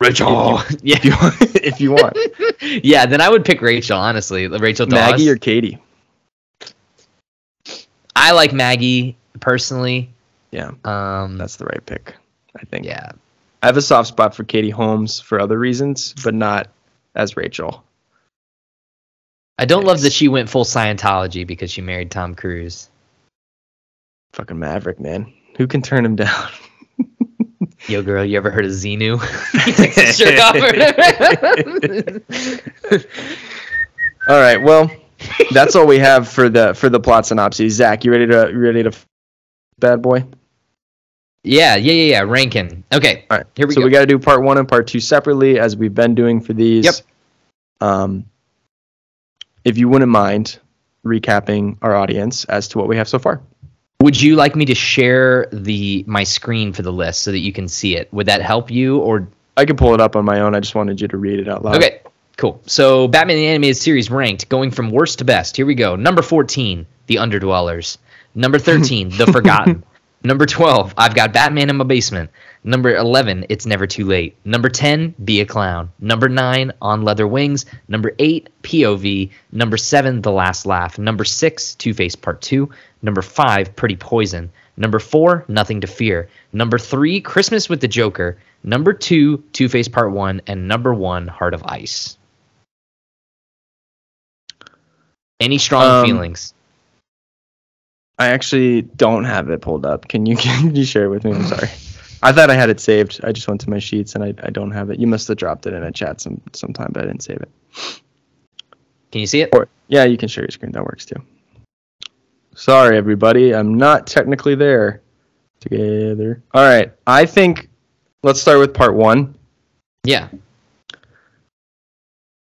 Rachel. If you, yeah. if you, want, if you want. yeah, then I would pick Rachel, honestly. Rachel Dawes. Maggie or Katie? I like Maggie personally. Yeah. Um that's the right pick, I think. Yeah. I have a soft spot for Katie Holmes for other reasons, but not as Rachel. I don't love that she went full Scientology because she married Tom Cruise. Fucking Maverick, man. Who can turn him down? Yo, girl, you ever heard of Xenu? all right, well, that's all we have for the for the plot synopsis. Zach, you ready to you ready to bad boy? Yeah, yeah, yeah, yeah. Rankin. Okay. All right. Here we so go. So we got to do part one and part two separately, as we've been doing for these. Yep. Um, if you wouldn't mind recapping our audience as to what we have so far. Would you like me to share the my screen for the list so that you can see it? Would that help you or I can pull it up on my own. I just wanted you to read it out loud. Okay. Cool. So Batman the Animated Series ranked going from worst to best. Here we go. Number 14, The Underdwellers. Number 13, The Forgotten. Number 12, I've got Batman in my basement. Number 11, It's Never Too Late. Number 10, Be a Clown. Number 9, On Leather Wings. Number 8, POV. Number 7, The Last Laugh. Number 6, Two Face Part 2. Number 5, Pretty Poison. Number 4, Nothing to Fear. Number 3, Christmas with the Joker. Number 2, Two Face Part 1. And number 1, Heart of Ice. Any strong um, feelings? I actually don't have it pulled up. Can you can you share it with me? I'm sorry. I thought I had it saved. I just went to my sheets and I, I don't have it. You must have dropped it in a chat some sometime, but I didn't save it. Can you see it? Or, yeah, you can share your screen. That works too. Sorry, everybody. I'm not technically there. Together. All right. I think let's start with part one. Yeah.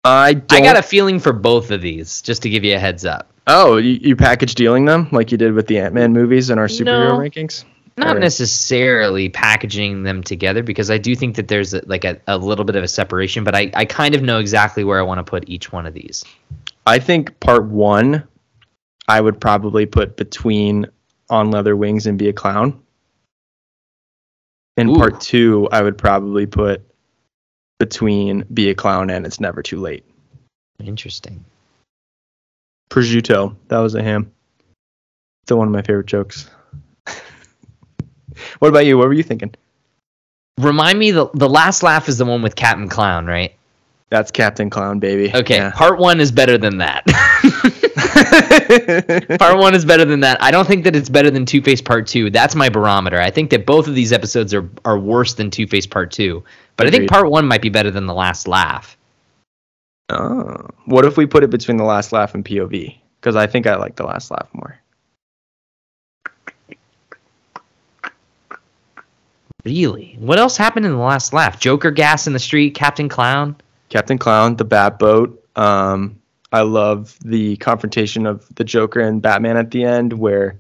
I I got a feeling for both of these, just to give you a heads up. Oh, you, you package dealing them like you did with the Ant Man movies and our superhero no. rankings? not right. necessarily packaging them together because I do think that there's a, like a, a little bit of a separation, but I, I kind of know exactly where I want to put each one of these. I think part one, I would probably put between On Leather Wings and Be a Clown. In Ooh. part two, I would probably put between Be a Clown and It's Never Too Late. Interesting. Prosciutto. That was a ham. Still one of my favorite jokes. What about you? What were you thinking? Remind me the the last laugh is the one with Captain Clown, right? That's Captain Clown, baby. Okay, yeah. part one is better than that. part one is better than that. I don't think that it's better than Two Face Part Two. That's my barometer. I think that both of these episodes are are worse than Two Face Part Two. But Agreed. I think part one might be better than the last laugh. Oh, what if we put it between the last laugh and POV? Because I think I like the last laugh more. Really? What else happened in the last laugh? Joker gas in the street, Captain Clown? Captain Clown, the Bat Boat. Um, I love the confrontation of the Joker and Batman at the end where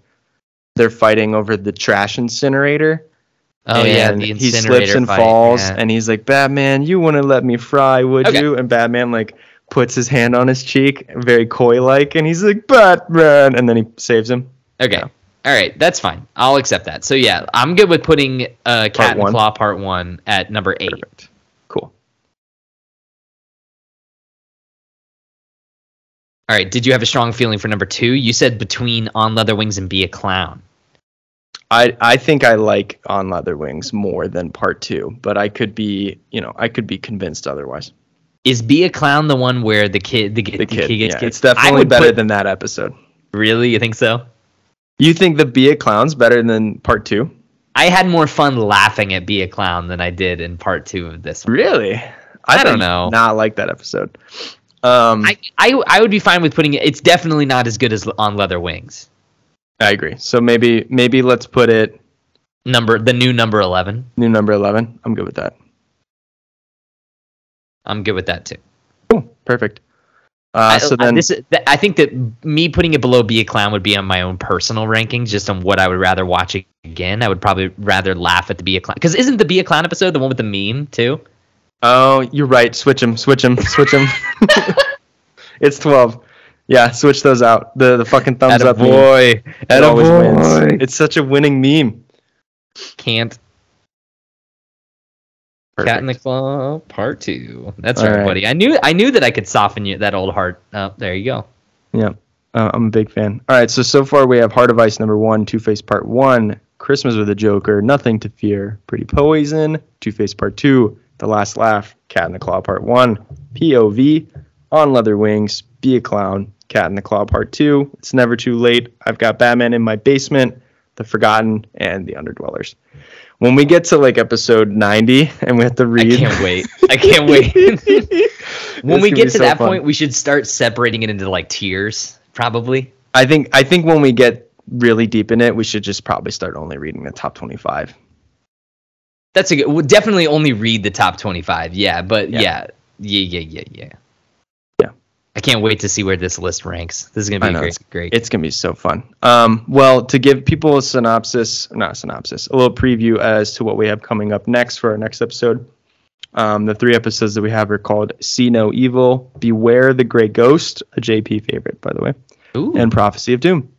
they're fighting over the trash incinerator. Oh yeah, the he slips and fight, falls, yeah. and he's like, "Batman, you wouldn't let me fry, would okay. you?" And Batman like puts his hand on his cheek, very coy like, and he's like, Batman, and then he saves him. Okay. Yeah. All right, that's fine. I'll accept that. So yeah, I'm good with putting uh, Cat and Claw Part One at number eight. Perfect. Cool. All right. Did you have a strong feeling for number two? You said between On Leather Wings and Be a Clown. I I think I like On Leather Wings more than Part Two, but I could be you know I could be convinced otherwise. Is Be a Clown the one where the kid the, the, the kid, kid gets yeah, It's definitely better put, than that episode. Really, you think so? You think the Be a Clown's better than Part Two? I had more fun laughing at Be a Clown than I did in Part Two of this. One. Really? I, I don't know. Not like that episode. Um, I, I I would be fine with putting it. It's definitely not as good as on Leather Wings. I agree. So maybe maybe let's put it number the new number eleven. New number eleven. I'm good with that. I'm good with that too. Cool. Perfect. Uh, I, so then, this, I think that me putting it below "Be a Clown" would be on my own personal rankings, just on what I would rather watch again. I would probably rather laugh at the "Be a Clown" because isn't the "Be a Clown" episode the one with the meme too? Oh, you're right. Switch them. Switch them. Switch them. it's twelve. Yeah, switch those out. The the fucking thumbs Atta up. Boy, it always boy. wins. It's such a winning meme. Can't. Perfect. Cat in the Claw Part Two. That's right, right, buddy. I knew I knew that I could soften you that old heart. Oh, there you go. Yeah, uh, I'm a big fan. All right, so so far we have Heart of Ice number one, Two Face Part One, Christmas with a Joker, Nothing to Fear, Pretty Poison, Two Face Part Two, The Last Laugh, Cat in the Claw Part One, POV, On Leather Wings, Be a Clown, Cat in the Claw Part 2, It's Never Too Late, I've Got Batman in My Basement, The Forgotten, and The Underdwellers. When we get to like episode 90 and we have to read. I can't wait. I can't wait. when we get to so that fun. point, we should start separating it into like tiers, probably. I think I think when we get really deep in it, we should just probably start only reading the top 25. That's a good. We'll definitely only read the top 25. Yeah, but yeah, yeah, yeah, yeah, yeah. yeah. I can't wait to see where this list ranks. This is gonna be know, great. It's, great. It's gonna be so fun. Um, well, to give people a synopsis, not a synopsis, a little preview as to what we have coming up next for our next episode. Um, the three episodes that we have are called "See No Evil," "Beware the Gray Ghost," a JP favorite, by the way, Ooh. and "Prophecy of Doom."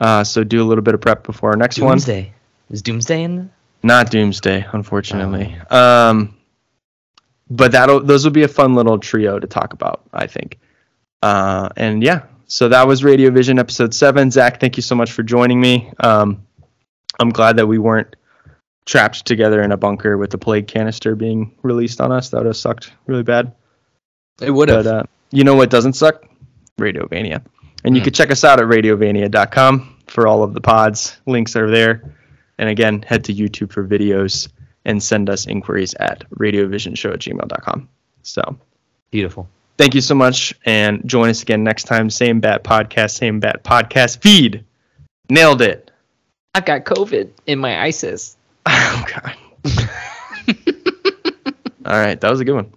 Uh, so do a little bit of prep before our next Doomsday. one. Doomsday is Doomsday in? Not Doomsday, unfortunately. Oh. Um, but that'll those will be a fun little trio to talk about. I think. Uh, and yeah, so that was Radiovision episode seven. Zach, thank you so much for joining me. Um, I'm glad that we weren't trapped together in a bunker with the plague canister being released on us. That would have sucked really bad. It would have. uh, you know what doesn't suck? Radiovania. And mm. you hmm. can check us out at radiovania.com for all of the pods. Links are there. And again, head to YouTube for videos and send us inquiries at radiovisionshow at gmail.com. So beautiful thank you so much and join us again next time. Same Bat Podcast, same Bat Podcast feed. Nailed it. I've got COVID in my ISIS. Oh, God. All right. That was a good one.